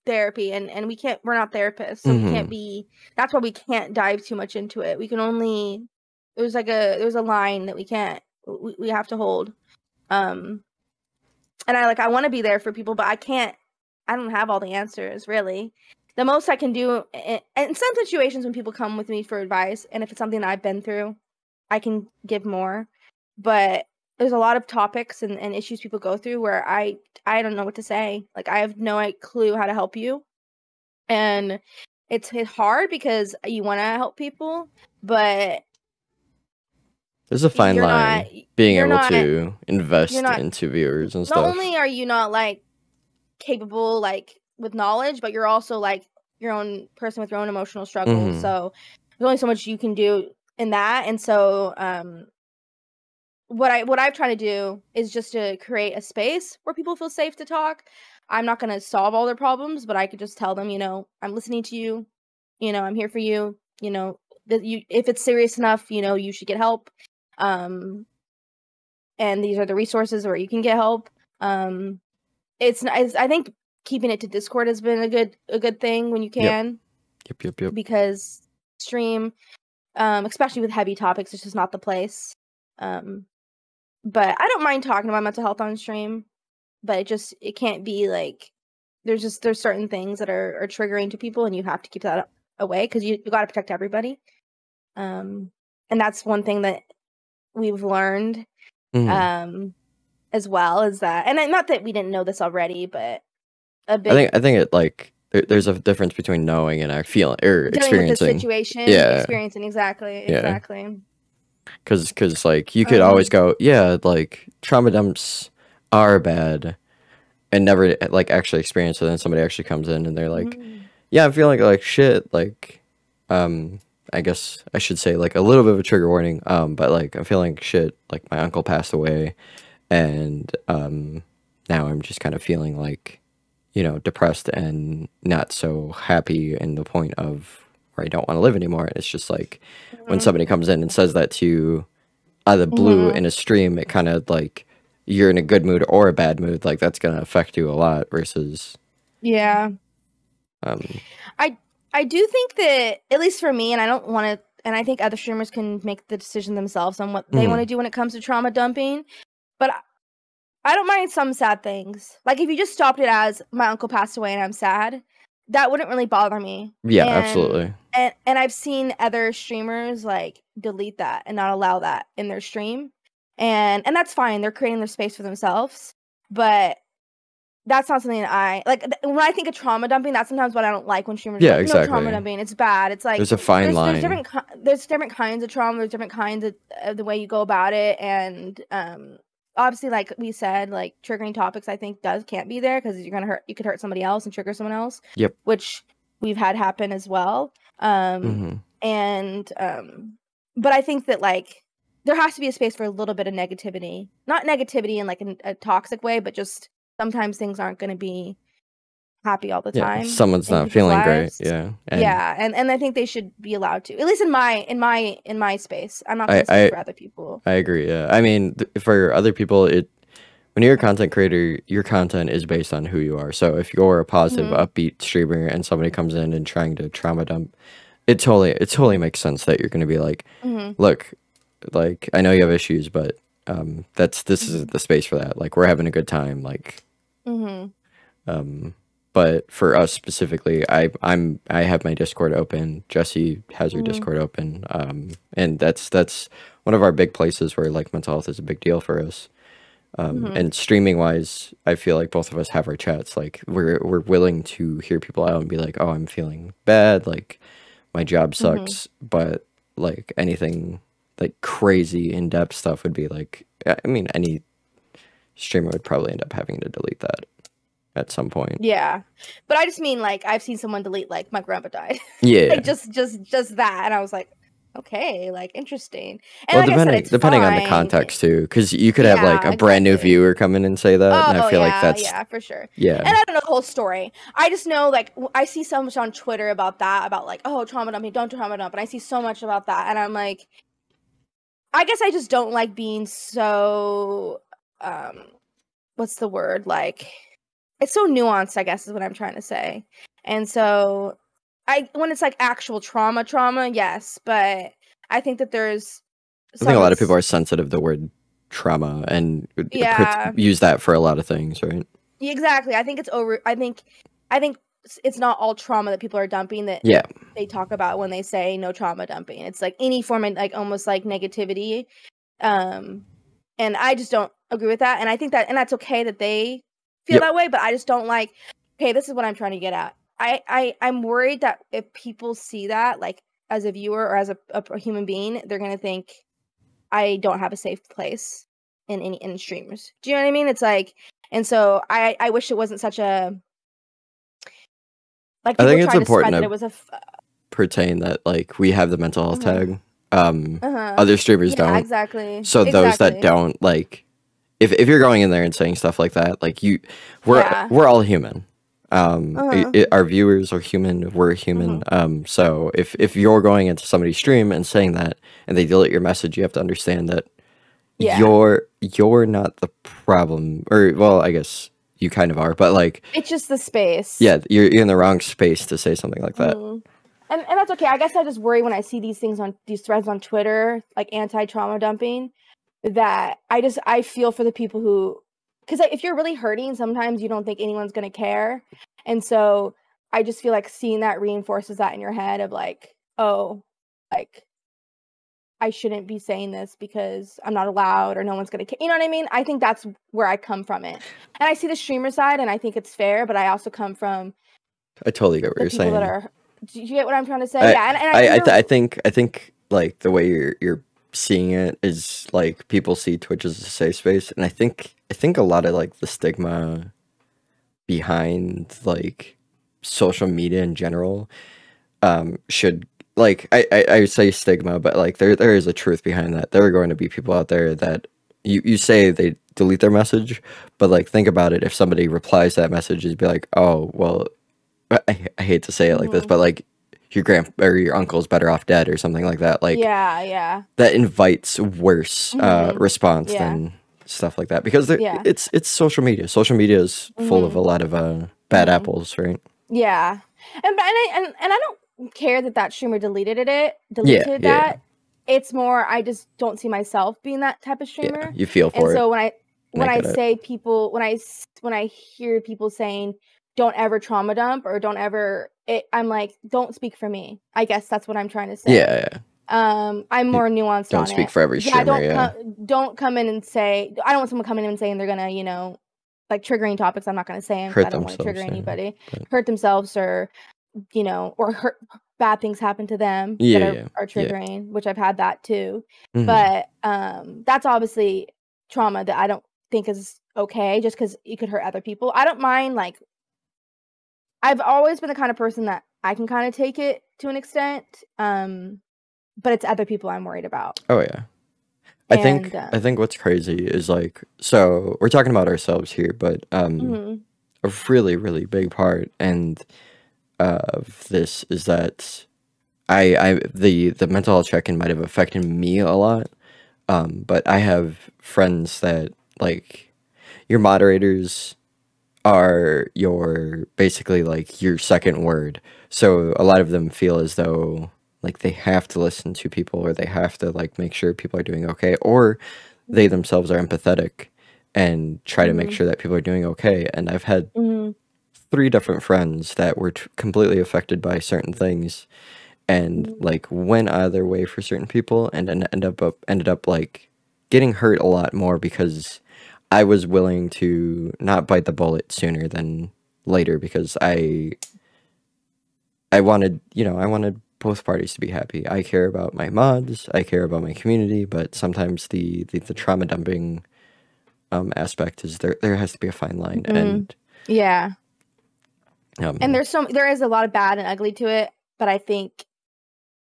therapy, and and we can't, we're not therapists, so we Mhm. can't be. That's why we can't dive too much into it. We can only. It was like a there's a line that we can't we, we have to hold, um, and I like I want to be there for people, but I can't. I don't have all the answers really. The most I can do i- in some situations when people come with me for advice, and if it's something that I've been through, I can give more. But there's a lot of topics and, and issues people go through where I I don't know what to say. Like I have no clue how to help you, and it's it's hard because you want to help people, but There's a fine line not being able not- to invest not- into viewers and not stuff. Not only are you not like capable like with knowledge, but you're also like your own person with your own emotional struggles. Mhm. So there's only so much you can do in that. And so um what I what I've tried to do is just to create a space where people feel safe to talk. I'm not going to solve all their problems, but I could just tell them, you know, I'm listening to you. You know, I'm here for you. You know, that you if it's serious enough, you know, you should get help. Um and these are the resources where you can get help. Um it's, it's I think keeping it to Discord has been a good a good thing when you Yep. can Yep, yep, yep. because stream um especially with heavy topics it's just not the place um but i don't mind talking about mental health on stream but it just it can't be like there's just there's certain things that are, are triggering to people and you have to keep that away because you, you got to protect everybody um and that's one thing that we've learned Mhm. um as well is that and not that we didn't know this already but a big I think I think it like there, there's a difference between knowing and act feeling or the experiencing. situation Yeah. experiencing exactly Yeah. exactly Because, because, like, you could always Um, go, yeah, like, trauma dumps are bad, and never, like, actually experience it. And then somebody actually comes in and they're like, Mhm. yeah, I'm feeling like shit. Like, um, I guess I should say, like, a little bit of a trigger warning. Um, but, like, I'm feeling shit. Like, my uncle passed away, and, um, now I'm just kind of feeling like, you know, depressed and not so happy in the point of where I don't want to live anymore. It's just like, when Mhm. somebody comes in and says that to you out of the blue Mhm. in a stream, it kind of like you're in a good mood or a bad mood. Like that's gonna affect you a lot. Versus, Yeah. um, I I do think that at least for me, and I don't want to, and I think other streamers can make the decision themselves on what they want to do when it comes to trauma dumping. But I- I don't mind some sad things. Like if you just stopped it as my uncle passed away and I'm sad, that wouldn't really bother me. yeah, And- absolutely. And and I've seen other streamers like delete that and not allow that in their stream. And and that's fine. They're creating their space for themselves. But that's not something that I like th- when I think of trauma dumping, that's sometimes what I don't like when streamers are Yeah, like, no trauma dumping. It's bad. It's like There's a fine there's, line. there's different ki- there's different kinds of trauma, there's different kinds of, of the way you go about it and um obviously like we said like triggering topics I think does can't be there because you're going to hurt you could hurt somebody else and trigger someone else. Yep. Which we've had happen as well. Um hmm and um but i think that like there has to be a space for a little bit of negativity not negativity in like an, a toxic way but just sometimes things aren't going to be happy all the Yeah, time someone's not feeling great. Yeah, and yeah and and i think they should be allowed to at least in my in my in my space i'm not going to for other people I agree. Yeah, I mean, th- for other people, it when you're a content creator, your content is based on who you are. So if you're a positive, Mhm. upbeat streamer and somebody comes in and trying to trauma dump, it totally it totally makes sense that you're going to be like, hmm look, like I know you have issues, but um, that's this is the space for that. Like we're having a good time. Like hmm um, but for us specifically, I I'm I have my Discord open. Jessi has her Mhm. Discord open. Um, and that's that's one of our big places where like mental health is a big deal for us. Um, Mhm. and streaming wise, I feel like both of us have our chats. Like we're we're willing to hear people out and be like, "Oh, I'm feeling bad. Like my job Mhm. sucks." But like anything like crazy in depth stuff would be like, I I mean, any streamer would probably end up having to delete that at some point. yeah but i just mean like i've seen someone delete like my grandpa died [laughs] Yeah. like just just just that and i was like okay like interesting and well, like I said, depending depending on the context too, because you could have like Yeah, a brand new viewer come in and say that, and Oh, I feel yeah, like that's yeah, for sure. yeah, And I don't know the whole story. I just know like I see so much on Twitter about that, about like, oh, trauma dumping, don't trauma dump, and I see so much about that, and I'm like, I guess I just don't like being so, um, what's the word? Like, it's so nuanced. I guess is what I'm trying to say. And so, I when it's like actual trauma, trauma, yes, but I think that there's. I think a lot of people are sensitive to the word trauma and Yeah. use that for a lot of things, right? Yeah, Exactly. I think it's over. I think, I think it's not all trauma that people are dumping that Yeah. they talk about when they say no trauma dumping. It's like any form of like almost like negativity. Um, and I just don't agree with that. And I think that, and that's okay that they feel Yep. that way. But I just don't like. Okay, this is what I'm trying to get at. I I I'm worried that if people see that like as a viewer or as a, a, a human being, they're gonna think I don't have a safe place in any in streamers. Do you know what I mean? It's like, and so I I wish it wasn't such a like I think it's trying to spread important that it was a f- Pertain that like we have the mental health Mhm. tag. Um, uh-huh. other streamers yeah, don't. exactly. So those that don't like, if if you're going in there and saying stuff like that, like you, we're Yeah. we're all human. Um, Uh-huh. i- our viewers are human. We're human. Um, so if if you're going into somebody's stream and saying that, and they delete your message, you have to understand that Yeah. you're you're not the problem. Or well, I guess you kind of are, but like, It's just the space. yeah, you're, you're in the wrong space to say something like that. Mhm. And and that's okay. I guess I just worry when I see these things on these threads on Twitter, like anti trauma dumping, that I just I feel for the people who, because if you're really hurting, sometimes you don't think anyone's gonna care, and so I just feel like seeing that reinforces that in your head of like, oh, like I shouldn't be saying this because I'm not allowed or no one's gonna care. You know what I mean? I think that's where I come from it, and I see the streamer side, and I think it's fair, but I also come from I totally get what you're saying. that are. Do you get what I'm trying to say? I- yeah, and, and I I, think th- I think I think like the way you're you're seeing it is like people see Twitch as a safe space, and I think I think a lot of like the stigma behind like social media in general um should like I, I I say stigma, but like there there is a truth behind that. There are going to be people out there that you you say they delete their message, but like think about it. If somebody replies that message, you'd be like, oh well, I, I hate to say it like this, Mhm. but like your grand or your uncle's better off dead or something like that. Like yeah, yeah, that invites worse uh, Mhm. response Yeah. than stuff like that because Yeah. it's it's social media. Social media is full of Mhm. a lot of uh, bad Mhm. apples, right? yeah, and but and I, and, and I don't care that that streamer deleted it, deleted yeah. that. It's more I just don't see myself being that type of streamer. You feel and for so when I when I get it. say people I when I hear people saying don't ever trauma dump or don't ever it, I'm like don't speak for me. I guess that's what I'm trying to say. Yeah, yeah. Um, I'm more nuanced Don't on speak it. for every yeah, streamer. don't Yeah, co- don't come in and say I don't want someone coming in and saying they're gonna, you know, like triggering topics. I'm not gonna say Hurt I don't want to trigger anybody. but- Hurt themselves or you know, or hurt bad things happen to them Yeah, that are, yeah, are yeah. triggering, which I've had that too. Mhm. But um that's obviously trauma that I don't think is okay just because it could hurt other people. I don't mind like I've always been the kind of person that I can kind of take it to an extent. Um but it's other people I'm worried about. Oh yeah. I think And, uh, I think what's crazy is like so we're talking about ourselves here, but um Mhm. a really really big part and of this is that I I the the mental health check-in might have affected me a lot. Um but I have friends that like your moderators are your basically like your second word. So a lot of them feel as though like they have to listen to people or they have to like make sure people are doing okay or they themselves are empathetic and try to make Mhm. sure that people are doing okay and I've had Mhm. three different friends that were t- completely affected by certain things and Mhm. like went out of their way for certain people and then end up, up ended up like getting hurt a lot more because I was willing to not bite the bullet sooner than later because I I wanted, you know, I wanted both parties to be happy. I care about my mods, I care about my community, but sometimes the the, the trauma dumping um aspect is there there has to be a fine line Mhm. and Yeah. um And there's some there is a lot of bad and ugly to it, but I think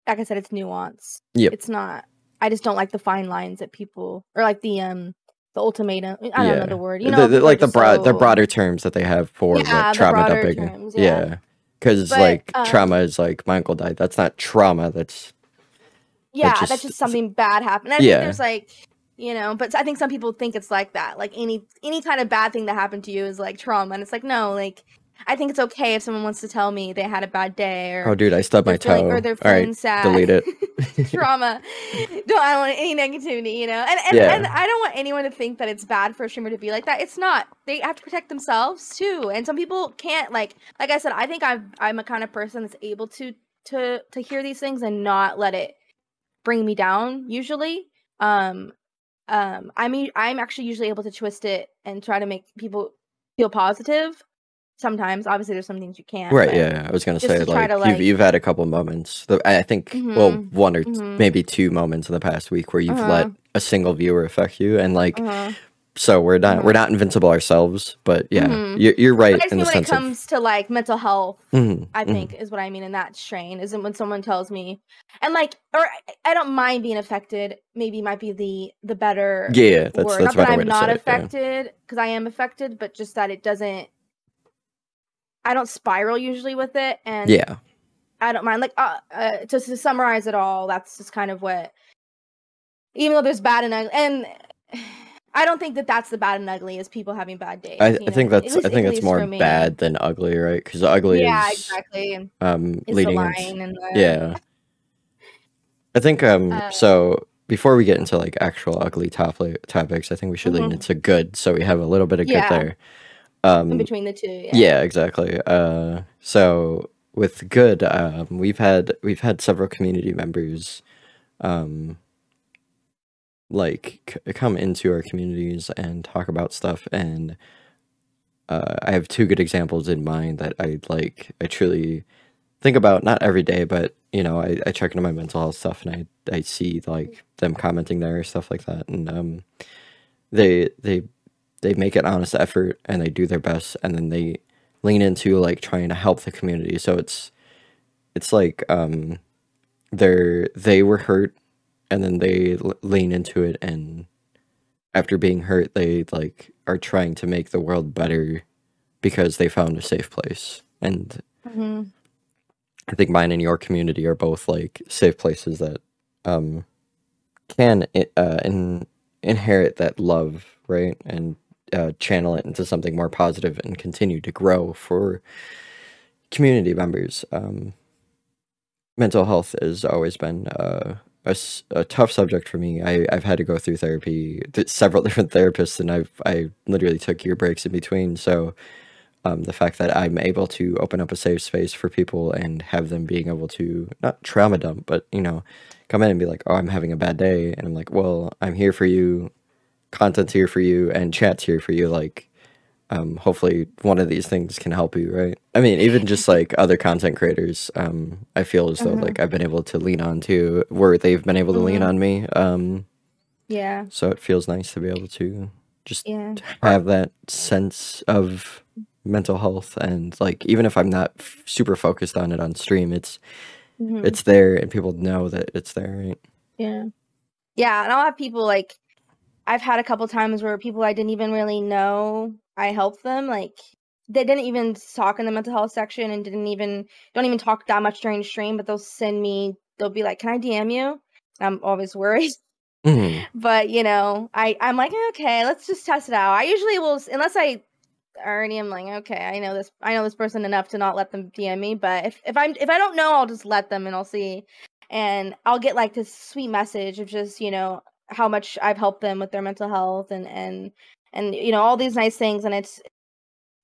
like I said it's nuance. Yep. It's not I just don't like the fine lines that people or like the um the ultimatum. I don't Yeah. know the word. You know, the- are like the broad the broader terms that they have for Yeah, like trauma dumping. terms, yeah. yeah. Because But, like um, trauma is like my uncle died. That's not trauma. That's Yeah, just- that's just something bad happened. I Yeah. think there's like you know, but I think some people think it's like that. Like any any kind of bad thing that happened to you is like trauma, and it's like no, like I think it's okay if someone wants to tell me they had a bad day or oh dude, I stubbed my feeling, toe. or they're feeling right, sad. delete it. [laughs] trauma. [laughs] Don't I don't want any negativity, you know? And and, Yeah. and I don't want anyone to think that it's bad for a streamer to be like that. It's not. They have to protect themselves too. And some people can't like like I said, I think I'm I'm a kind of person that's able to to to hear these things and not let it bring me down usually. Um um I'm I'm actually usually able to twist it and try to make people feel positive. Sometimes. Obviously, there's some things you can't. Right, yeah. I was gonna say to like, to, you've you've had a couple moments. I think well, Mhm, one or t- mhm. maybe two moments in the past week where you've let Uh-huh. a single viewer affect you, and like, Uh-huh. so we're not we're not invincible ourselves, but yeah, Mhm. you're, you're right But I in the when it sense comes to like mental health, of. Mhm, I mhm. think is what I mean in that strain. Isn't when someone tells me, and like, or I- don't mind being affected. Maybe might be the the better Yeah, yeah, that's word. that's not that I'm not it. yeah. affected because I am affected, but just that it doesn't. I don't spiral usually with it, and Yeah, I don't mind. Like, uh, uh, just to summarize it all, that's just kind of what. Even though there's bad and ugly, and I don't think that that's the bad and ugly is people having bad days. I, I think that's I think at it's more bad than ugly, right? Because ugly Yeah, is exactly. um leading line and the, yeah. I think um Uh, so before we get into like actual ugly topic topics, I think we should lean Mhm. into good, so we have a little bit of good Yeah. there. Um, in between the two. Yeah. yeah exactly uh so with good um we've had we've had several community members um like c- come into our communities and talk about stuff and uh i have two good examples in mind that i like i truly think about not every day but you know i, I check into my mental health stuff and i i see like them commenting there or stuff like that and um they they they make an honest effort and they do their best and then they lean into like trying to help the community so it's it's like um they're they were hurt and then they l- lean into it and after being hurt they like are trying to make the world better because they found a safe place and Mhm. I think mine and your community are both like safe places that um can uh in, inherit that love, right? And uh, channel it into something more positive and continue to grow for community members. Um mental health has always been uh, a, a tough subject for me. I, I've had to go through therapy, th- several [laughs] different therapists, and I've I literally took year breaks in between. So um, the fact that I'm able to open up a safe space for people and have them being able to not trauma dump, but you know, come in and be like, "Oh, I'm having a bad day," and I'm like, "Well, I'm here for you. Content's here for you, and chat's here for you." Like, um, hopefully, one of these things can help you, right? I mean, even just like other content creators, um, I feel as though Mhm. like I've been able to lean on to where they've been able to lean Mhm. on me. Um, Yeah. so it feels nice to be able to just Yeah. have that sense of mental health and like even if i'm not f- super focused on it on stream it's Mhm. it's there and people know that it's there right Yeah. Yeah, and I'll have people like I've had a couple times where people I didn't even really know I helped them like they didn't even talk in the mental health section and didn't even don't even talk that much during the stream, but they'll send me they'll be like, "Can I DM you?" I'm always worried, Mhm. [laughs] but you know, I I'm like, "Okay, let's just test it out." I usually will unless I already am like, "Okay, I know this I know this person enough to not let them DM me," but if if I'm if I don't know, I'll just let them and I'll see and I'll get like this sweet message of just you know how much I've helped them with their mental health and and and you know all these nice things and it's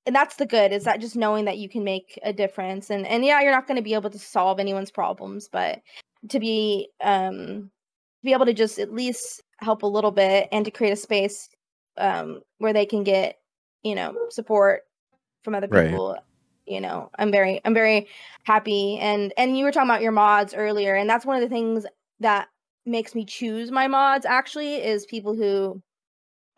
and that's the good is that just knowing that you can make a difference and and yeah you're not going to be able to solve anyone's problems but to be um to be able to just at least help a little bit and to create a space um where they can get you know support from other Right. people you know i'm very i'm very happy and and you were talking about your mods earlier and that's one of the things that makes me choose my mods actually is people who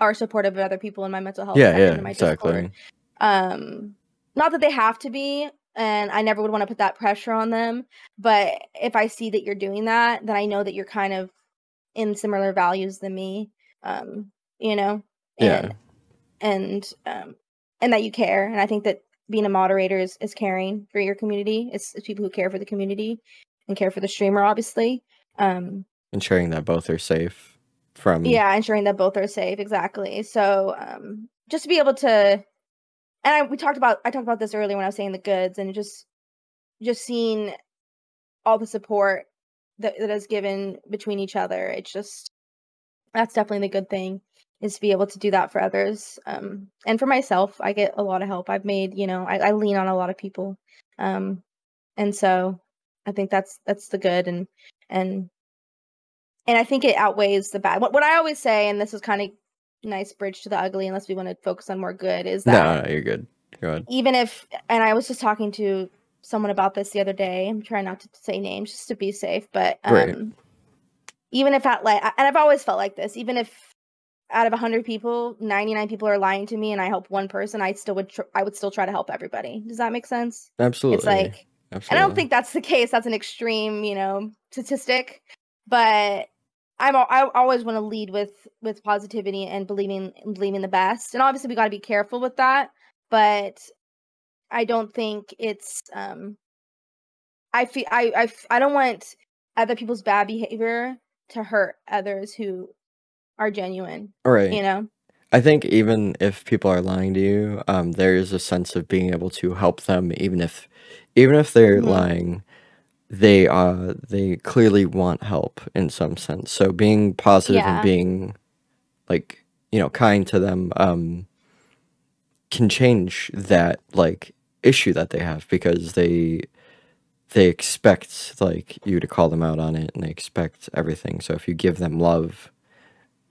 are supportive of other people in my mental health yeah yeah my exactly Discord. um not that they have to be and i never would want to put that pressure on them but if i see that you're doing that then i know that you're kind of in similar values than me um you know Yeah. and um and that you care and i think that being a moderator is, is caring for your community it's, it's people who care for the community and care for the streamer obviously um ensuring that both are safe from yeah ensuring that both are safe exactly. So um just to be able to and I, we talked about i talked about this earlier when i was saying the goods and just just seeing all the support that, that is given between each other it's just that's definitely the good thing is to be able to do that for others um and for myself i get a lot of help. I've made you know i, I lean on a lot of people um and so i think that's that's the good and and and I think it outweighs the bad. What, what I always say, and this is kind of nice bridge to the ugly, unless we want to focus on more good, is no, that no you're good Go ahead. even if and i was just talking to someone about this the other day i'm trying not to say names just to be safe but um Right. even if at like and i've always felt like this even if out of 100 people 99 people are lying to me and i help one person i still would tr- i would still try to help everybody does that make sense Absolutely. it's like Absolutely. and I don't think that's the case. That's an extreme, you know, statistic. But I'm I always want to lead with with positivity and believing believing the best. And obviously, we got to be careful with that. But I don't think it's. um I feel i i don't want other people's bad behavior to hurt others who are genuine. right. You know. I think even if people are lying to you, um, there is a sense of being able to help them, even if, even if they're Mhm. lying, they uh they clearly want help in some sense. So being positive Yeah. and being, like you know, kind to them, um, can change that like issue that they have because they they expect like you to call them out on it and they expect everything. So if you give them love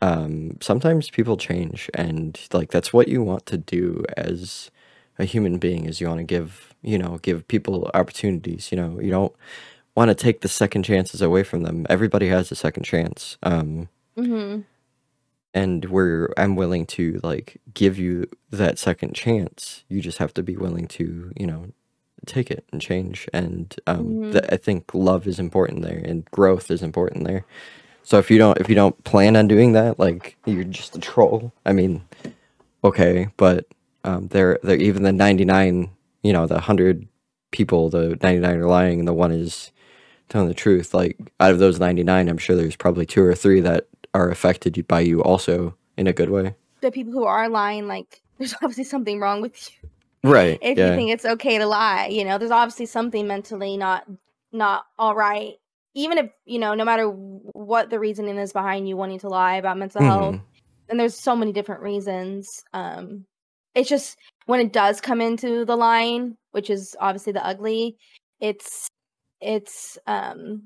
um, sometimes people change and like that's what you want to do as a human being is you want to give you know give people opportunities you know you don't want to take the second chances away from them. Everybody has a second chance um, hmm and we're i'm willing to like give you that second chance. You just have to be willing to you know take it and change. And um Mhm. th- i think love is important there and growth is important there. So if you don't if you don't plan on doing that like you're just a troll. I mean okay but um they're they're even the 99 you know the 100 people the 99 are lying and the one is telling the truth like out of those 99 i'm sure there's probably two or three that are affected by you also in a good way The people who are lying, like, [laughs] there's obviously something wrong with you. right if yeah you think it's okay to lie you know there's obviously something mentally not not all right even if you know no matter what the reasoning is behind you wanting to lie about mental health Mhm. and there's so many different reasons um it's just when it does come into the line which is obviously the ugly it's it's um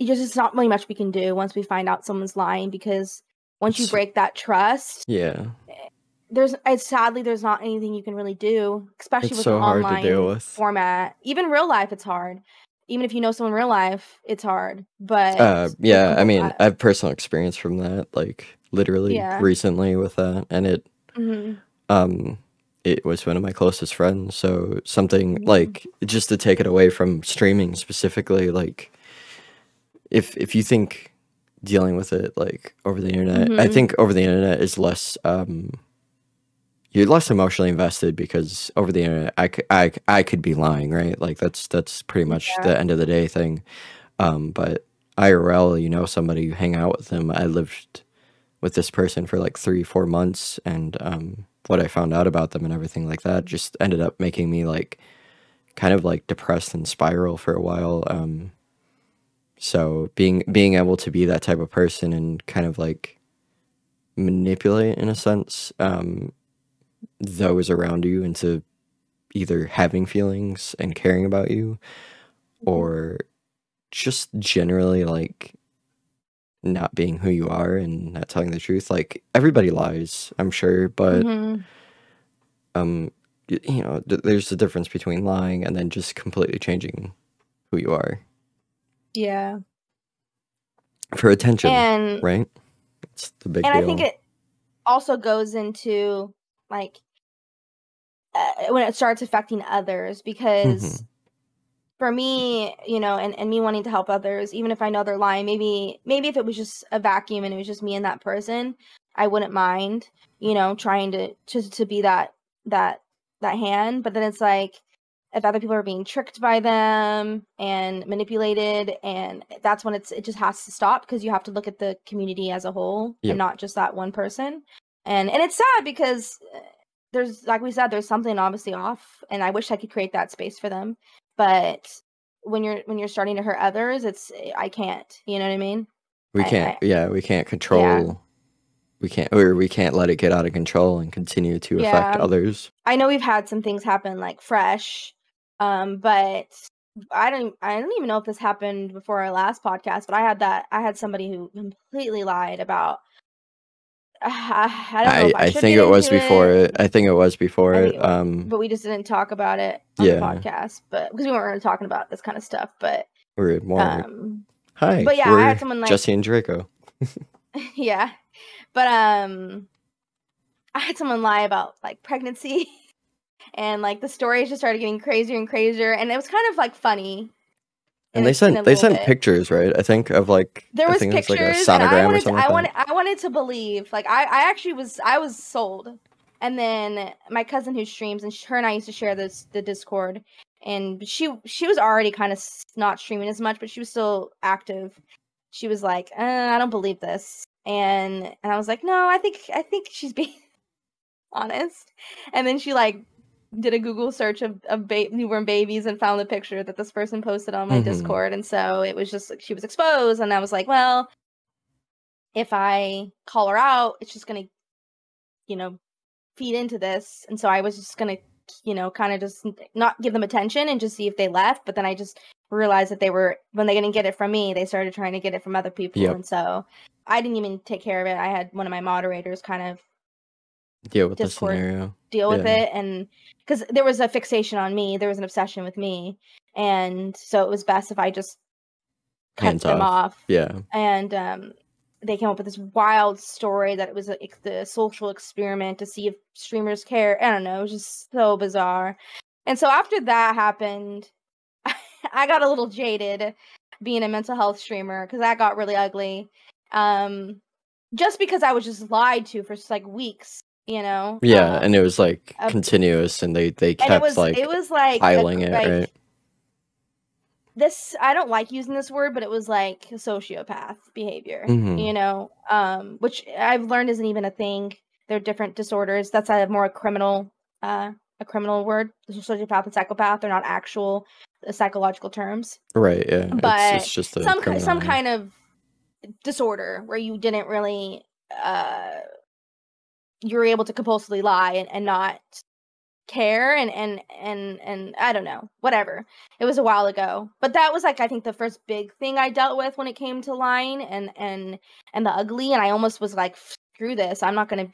just it's not really much we can do once we find out someone's lying because once you break that trust yeah there's it's sadly there's not anything you can really do, especially It's with so an online with. format. Even real life, it's hard. Even if you know someone in real life, it's hard. But uh yeah i mean i have personal experience from that like literally Yeah. recently with that and it Mhm. Um it was one of my closest friends so something Mhm. like just to take it away from streaming specifically like if if you think dealing with it like over the internet i Mhm. think over the internet is less um you're less emotionally invested because over the internet i could i, I could be lying right like that's that's pretty much Yeah. the end of the day thing um but irl you know somebody you hang out with them i lived with this person for like three four months and um what i found out about them and everything like that just ended up making me like kind of like depressed and spiral for a while um so being being able to be that type of person and kind of like manipulate in a sense um those around you into either having feelings and caring about you or just generally like not being who you are and not telling the truth like everybody lies i'm sure but Mhm. um y- you know th- there's a difference between lying and then just completely changing who you are yeah, for attention and right it's the big and deal I think it also goes into like uh, when it starts affecting others because Mhm. For me, you know, and, and me wanting to help others, even if I know they're lying, maybe maybe if it was just a vacuum and it was just me and that person, I wouldn't mind, you know, trying to just to be that that that hand. But then it's like if other people are being tricked by them and manipulated and that's when it's it just has to stop because you have to look at the community as a whole Yep. and not just that one person. And and it's sad because uh, there's like we said there's something obviously off and I wish I could create that space for them but when you're when you're starting to hurt others it's i can't you know what i mean? We can't I- yeah we can't control we can't or we can't let it get out of control and continue to affect others. I know we've had some things happen like fresh um but i don't i don't even know if this happened before our last podcast but i had that i had somebody who completely lied about I, [sighs] I don't know. I, I, I think it was before it. I think it was before it. it Um, but we just didn't talk about it on Yeah. the podcast. But because we weren't really talking about this kind of stuff. But we're more. um, Hi, but yeah, I had someone, like- Jessi and Draco. [laughs] [laughs] yeah. But um, I had someone lie about like pregnancy, [laughs] and like the stories just started getting crazier and crazier, and it was kind of like funny. And they sent they sent bit. pictures, right? I think of like there I was was like a pictures I sonogram or wanted to, I wanted I wanted to believe like I I actually was I was sold and then my cousin who streams and her and I used to share this the Discord and she she was already kind of not streaming as much but she was still active she was like uh, I don't believe this and and I was like no I think I think she's being [laughs] honest and then she like did a Google search of, of ba- newborn babies and found the picture that this person posted on my Mhm. Discord. And so it was just like she was exposed. And I was like, well, if I call her out, it's just going to, you know, feed into this. And so I was just going to, you know, kind of just not give them attention and just see if they left. But then I just realized that they were, when they didn't get it from me, they started trying to get it from other people. Yep. And so I didn't even take care of it. I had one of my moderators kind of deal with Discord. the scenario. deal with Yeah. it and because there was a fixation on me there was an obsession with me and so it was best if i just cut Hands them off. off, Yeah, and um they came up with this wild story that it was like the social experiment to see if streamers care i don't know it was just so bizarre and so after that happened [laughs] i got a little jaded being a mental health streamer because that got really ugly um just because i was just lied to for just like weeks you know? Yeah, Um, and it was like continuous, and they they kept it was like it was like a- piling it, like, right? this i don't like using this word but it was like sociopath behavior Mhm. you know? Um which i've learned isn't even a thing. They're different disorders. That's a more criminal uh a criminal word. Sociopath and psychopath. They're not actual uh, psychological terms. Right, yeah. but it's, it's just a some some kind of disorder where you didn't really uh you were able to compulsively lie and, and not care and and and and I don't know whatever. It was a while ago. But that was like I think the first big thing I dealt with when it came to lying and and and the ugly and I almost was like screw this I'm not going to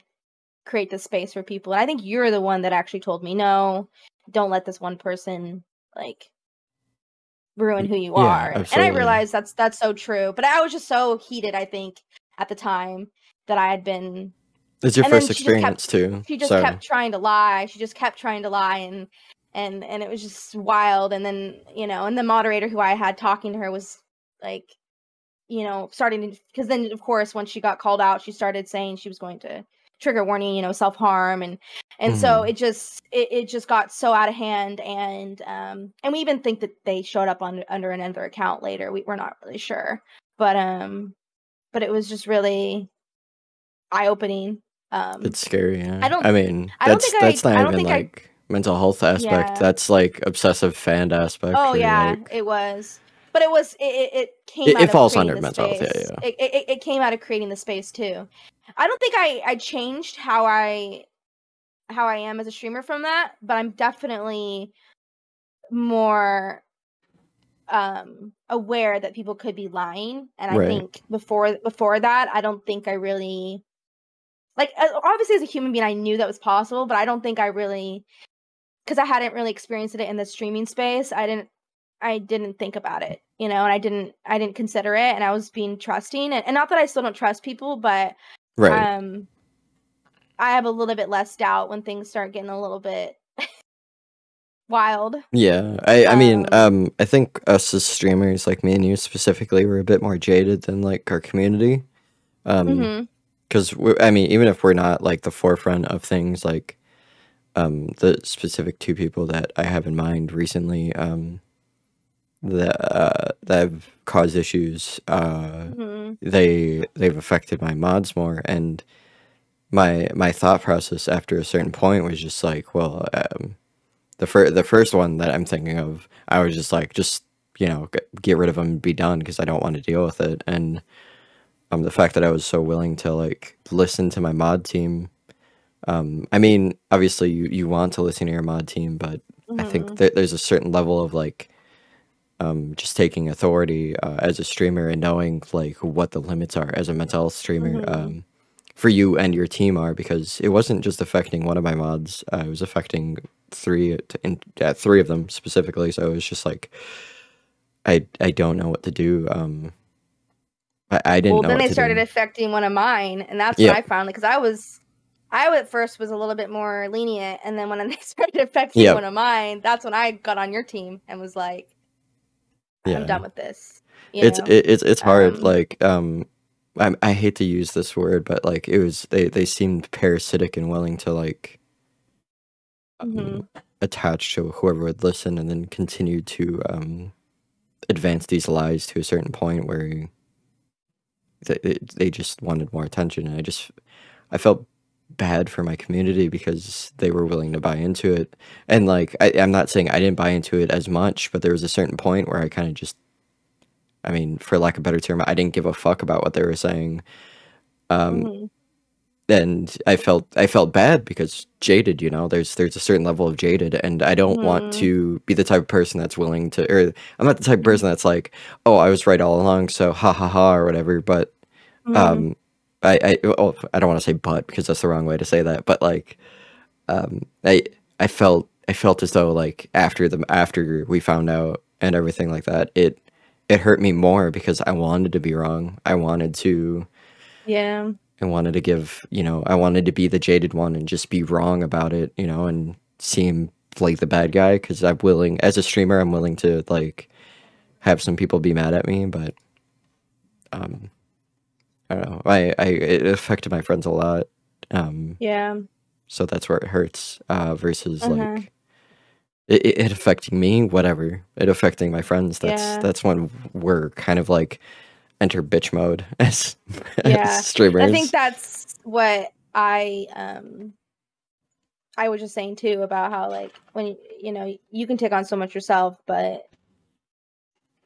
create this space for people. And I think you're the one that actually told me no don't let this one person like ruin who you Yeah, are. And I realized that's that's so true. But I was just so heated I think at the time that I had been It's your and first just kept- experience too. she just so kept trying to lie she just kept trying to lie and and and it was just wild and then you know and the moderator who i had talking to her was like you know starting to because then of course when she got called out she started saying she was going to trigger warning you know self-harm and and so Mhm. it just it, it just got so out of hand and um and we even think that they showed up on under another account later we, we're not really sure but um but it was just really eye-opening um it's scary. Yeah. I don't- I mean, I don't that's think I- that's not I even think I- like mental health aspect. Yeah. That's like obsessive fan aspect. Oh yeah, like- it was. But it was it, it, came It- out it of falls under mental health, yeah, yeah. It, it it came out of creating the space too. I don't think I I changed how I how I am as a streamer from that, but I'm definitely more um aware that people could be lying and I Right. think before before that I don't think I really like obviously as a human being I knew that was possible, but I don't think I really because I hadn't really experienced it in the streaming space. I didn't I didn't think about it, you know, and I didn't I didn't consider it and I was being trusting and, and not that I still don't trust people, but right. um I have a little bit less doubt when things start getting a little bit [laughs] wild. Yeah, I I mean, Um, um, I think us as streamers, like me and you specifically, were a bit more jaded than like our community. Um, Mhm. Because I mean, even if we're not like the forefront of things, like um, the specific two people that I have in mind recently, um, that uh, that have caused issues, uh, Mhm. they they've affected my mods more and my my thought process after a certain point was just like well um the fir- the first one that I'm thinking of I was just like just you know get, get rid of them and be done because I don't want to deal with it and um the fact that I was so willing to like listen to my mod team um I mean obviously you you want to listen to your mod team but I Mhm. think that there's a certain level of like um, just taking authority uh, as a streamer and knowing like what the limits are as a mental health streamer. Mhm. Um, for you and your team are because it wasn't just affecting one of my mods. Uh, it was affecting three in uh, three of them specifically. So it was just like I I don't know what to do. Um, I, I didn't. Well, then to started do. affecting one of mine, and that's Yeah. when I finally because I was. I at first was a little bit more lenient, and then when [laughs] they started affecting Yeah. one of mine, that's when I got on your team and was like, "I'm done with this." It's know? it, it's it's hard Um, like um I, I hate to use this word but like it was they they seemed parasitic and willing to like um, Mhm. attach to whoever would listen and then continue to um advance these lies to a certain point where they, they, just wanted more attention and i just i felt bad for my community because they were willing to buy into it and like I, i'm not saying i didn't buy into it as much but there was a certain point where i kind of just i mean for lack of a better term i didn't give a fuck about what they were saying um Mhm. and I felt I felt bad because jaded, you know, there's there's a certain level of jaded, and I don't want Mhm. to be the type of person that's willing to, or I'm not the type of person that's like, oh, I was right all along, so ha ha ha or whatever. But Mhm. um, I I oh, I don't want to say but because that's the wrong way to say that, but like, um, I I felt I felt as though like after the after we found out and everything like that, it it hurt me more because I wanted to be wrong. I wanted to. yeah, I wanted to give, you know, I wanted to be the jaded one and just be wrong about it, you know, and seem like the bad guy because I'm willing, as a streamer, I'm willing to like have some people be mad at me, but um, I don't know. I, I it affected my friends a lot, um, yeah, so that's where it hurts. Uh, versus Uh-huh. like it, it, affecting me, whatever. It affecting my friends. That's Yeah. that's when we're kind of like enter bitch mode [laughs] as, Yeah. as streamers. I think that's what I um I was just saying too about how like when you know you can take on so much yourself, but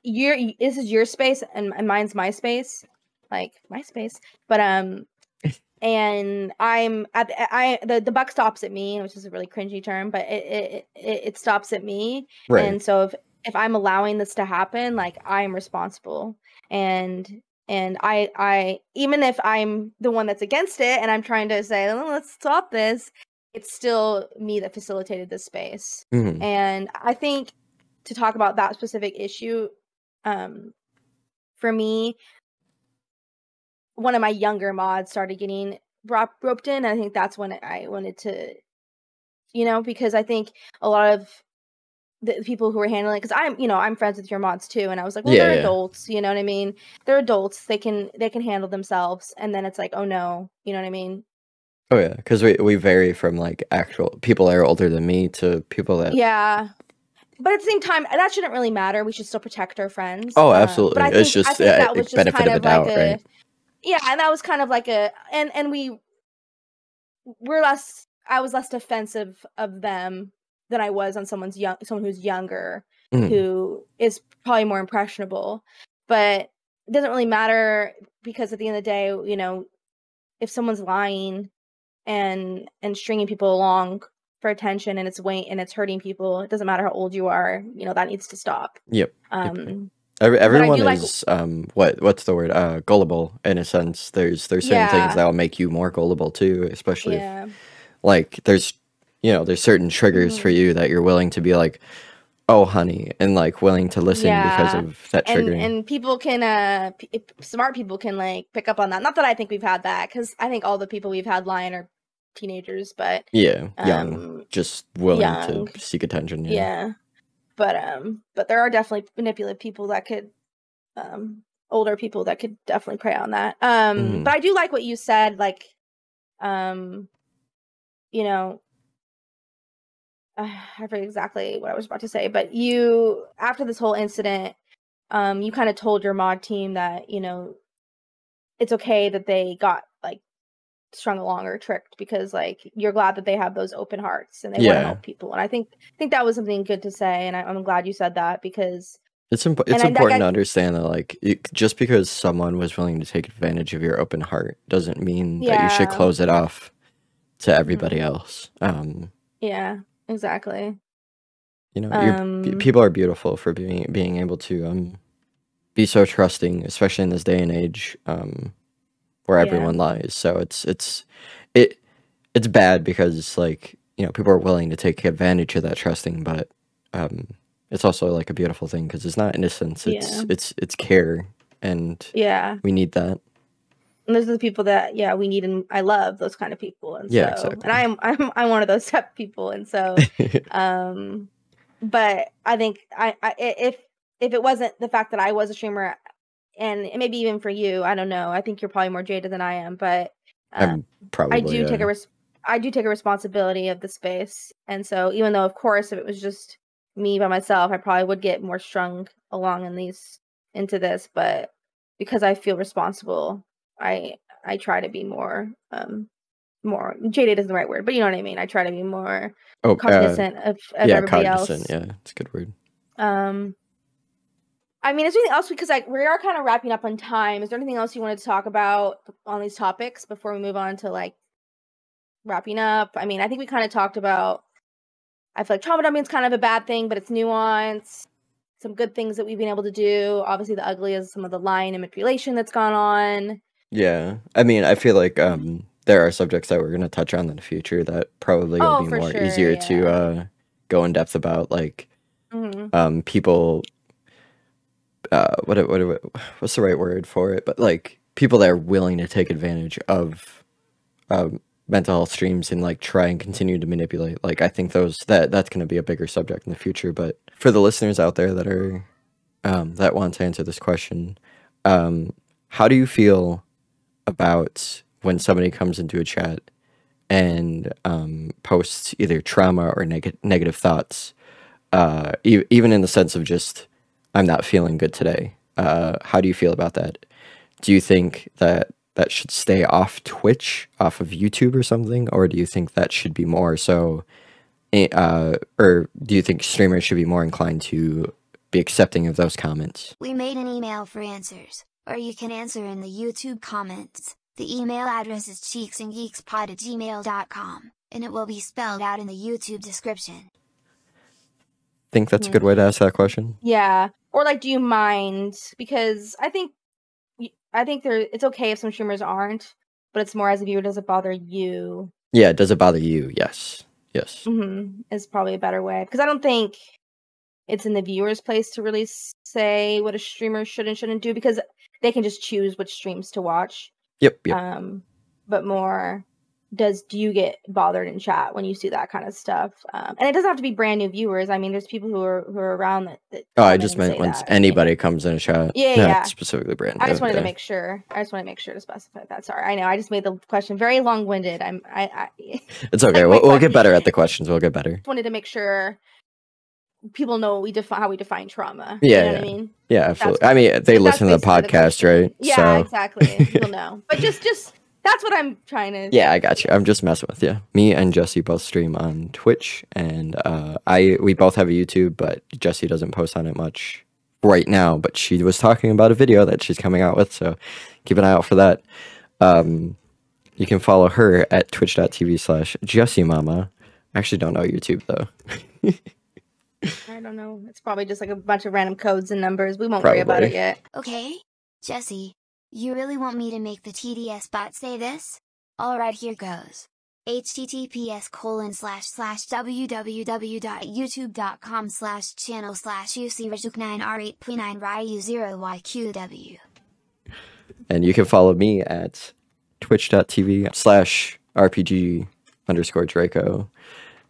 your this is your space and, and mine's my space, like MySpace. But um, [laughs] and I'm at the, I the the buck stops at me, which is a really cringy term, but it it it, it stops at me, right. and so if if i'm allowing this to happen like i'm responsible and and i i even if i'm the one that's against it and i'm trying to say oh, let's stop this it's still me that facilitated this space Mhm. and i think to talk about that specific issue um for me one of my younger mods started getting brought roped in i think that's when i wanted to you know because i think a lot of the people who were handling because i'm you know i'm friends with your mods too and i was like well Yeah, they're yeah. adults you know what i mean they're adults they can they can handle themselves and then it's like oh no you know what i mean Oh yeah, because we we vary from like actual people that are older than me to people that. yeah but at the same time that shouldn't really matter we should still protect our friends Oh, Um, but absolutely. I It's think- I just, think that was just benefit kind of a of like doubt, a right? Yeah and that was kind of like a and and we we're less i was less defensive of them than i was on someone's young someone who's younger Mhm. who is probably more impressionable but it doesn't really matter because at the end of the day you know if someone's lying and and stringing people along for attention and it's weight and it's hurting people it doesn't matter how old you are you know that needs to stop Yep. um Every, everyone like- is um what what's the word uh gullible in a sense. There's there's certain Yeah. things that will make you more gullible too, especially if, like there's you know there's certain triggers for Mhm. you that you're willing to be like, oh honey, and like willing to listen because of that and triggering. and people can uh p- smart people can like pick up on that not that i think we've had that because i think all the people we've had lying are teenagers but yeah, young, um just willing young. to seek attention. yeah. Yeah. But um but there are definitely manipulative people that could um older people that could definitely prey on that um Mhm. but i do like what you said like um you know [sighs] I forget exactly what I was about to say, but you after this whole incident, um, you kind of told your mod team that you know it's okay that they got strung along or tricked because like you're glad that they have those open hearts and they want to help people, and I think think that was something good to say, and I, I'm glad you said that because It's imp- it's I- important I- to understand that like it, just because someone was willing to take advantage of your open heart doesn't mean that you should close it off to everybody Mhm. else. Um, yeah, exactly. you know, Um, people are beautiful for being being able to um be so trusting, especially in this day and age, um, where Yeah. everyone lies. So it's it's it it's bad because like you know people are willing to take advantage of that trusting, but um, it's also like a beautiful thing because it's not innocence. It's Yeah. it's it's care, and Yeah. we need that. And those are the people that yeah we need and I love those kind of people and Yeah, so exactly. and I am I'm I'm one of those type of people and so [laughs] um but I think I, I i- if if it wasn't the fact that I was a streamer and maybe even for you I don't know I think you're probably more jaded than I am but um, probably I do take uh, a res- I do take a responsibility of the space, and so even though, of course, if it was just me by myself, I probably would get more strung along in these into this. But because I feel responsible, I I try to be more um more jaded is the right word, but you know what I mean. I try to be more oh uh, cognizant of, of yeah everybody cognizant. else. Yeah, it's a good word. Um, I mean, is there anything else because like we are kind of wrapping up on time? Is there anything else you wanted to talk about on these topics before we move on to like wrapping up? I mean, I think we kind of talked about. I feel like trauma dumping is kind of a bad thing, but it's nuanced. Some good things that we've been able to do. Obviously, the ugly is some of the lying and manipulation that's gone on. Yeah, I mean, I feel like um, there are subjects that we're gonna touch on in the future that probably will Oh, be more sure, easier to uh, go in depth about, like hmm um, people. Uh, what what what what's the right word for it? But like people that are willing to take advantage of um, mental health streams and like try and continue to manipulate. Like I think those that that's going to be a bigger subject in the future. But for the listeners out there that are um, that want to answer this question, um, how do you feel about when somebody comes into a chat and um, posts either trauma or neg- negative thoughts, uh, e- even in the sense of just I'm not feeling good today. Uh, how do you feel about that? Do you think that that should stay off Twitch, off of YouTube or something, or do you think that should be more so? eh, Uh, or do you think streamers should be more inclined to be accepting of those comments? We made an email for answers, or you can answer in the YouTube comments. The email address is cheeksandgeekspod at gmail.com, and it will be spelled out in the YouTube description. Think that's a good way to ask that question. Yeah. Or like, do you mind? Because I think, i think there, it's okay if some streamers aren't, but it's more as a viewer, does it bother you? Yeah, does it bother you? Yes, yes. hmm Is probably a better way. Because I don't think it's in the viewer's place to really say what a streamer should and shouldn't do because they can just choose which streams to watch. Yep, yep. Um, but more, does do you get bothered in chat when you see that kind of stuff? Um, and it doesn't have to be brand new viewers. I mean, there's people who are who are around that. that oh, I just meant when that. anybody comes in a chat. Yeah, not yeah. Specifically brand. I just new, wanted to make sure. I just want to make sure to specify that. Sorry, I know I just made the question very long winded. I'm I, I It's [laughs] okay. We'll, we'll get better at the questions. We'll get better. just wanted to make sure people know we define how we define trauma. Yeah, you know yeah. what I mean. Yeah, absolutely. I mean, they listen to the podcast, question. right? Yeah, so exactly. People know, but just just that's what I'm trying to. yeah, I got you. I'm just messing with you. Me and Jessi both stream on Twitch, and uh, I we both have a YouTube, but Jessi doesn't post on it much right now. But she was talking about a video that she's coming out with, so keep an eye out for that. Um, you can follow her at twitch.tv slash Jessi Mama. I actually don't know YouTube though. [laughs] I don't know. It's probably just like a bunch of random codes and numbers. We won't worry about it yet. Okay? Jesse, you really want me to make the TTS bot say this? Alright, here goes. https colon slash slash www.youtube.com slash channel slash ucrjuk9r8p9 ryu0yqw. And you can follow me at twitch.tv slash RPG underscore Draco.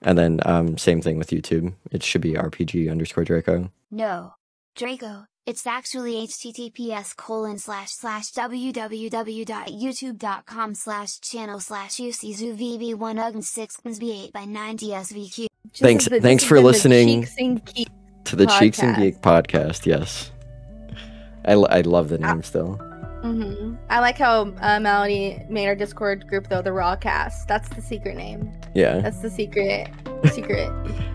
And then um, same thing with YouTube. It should be RPG underscore Draco. No. Draco, it's actually https colon slash slash www.youtube.com slash channel slash uczuvb1ugn6b8 by 9dsvq. Thanks- as the- thanks for has been the listening. Cheeks and Geek- To the Cheeks and Geek podcast, yes. I, l- I love the name still. Mhm. I like how uh, malady made our Discord group though the Raw Cast. That's the secret name. Yeah. That's the secret. [laughs] Secret.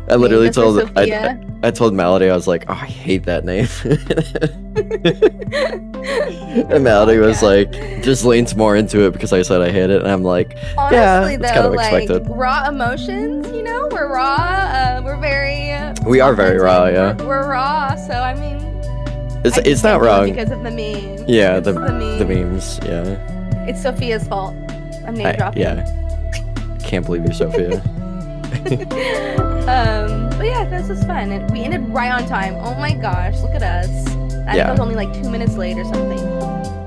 I literally told I, I, told malady I was like, oh, I hate that name. [laughs] and malady was like, just leans more into it because I said I hate it, and I'm like, Honestly, it's though, kind of like expected. raw emotions, you know, we're raw. Uh, we're very. Uh, We are very raw, yeah. We're, we're raw, so I mean. it's I it's not wrong. because of the memes. Yeah, the the meme. the memes, yeah. It's Sophia's fault. I'm name dropping. yeah. Can't believe you're Sophia. [laughs] [laughs] um, but yeah, this was fun, and we ended right on time. Oh my gosh, look at us! I think Yeah. I was only like two minutes late or something.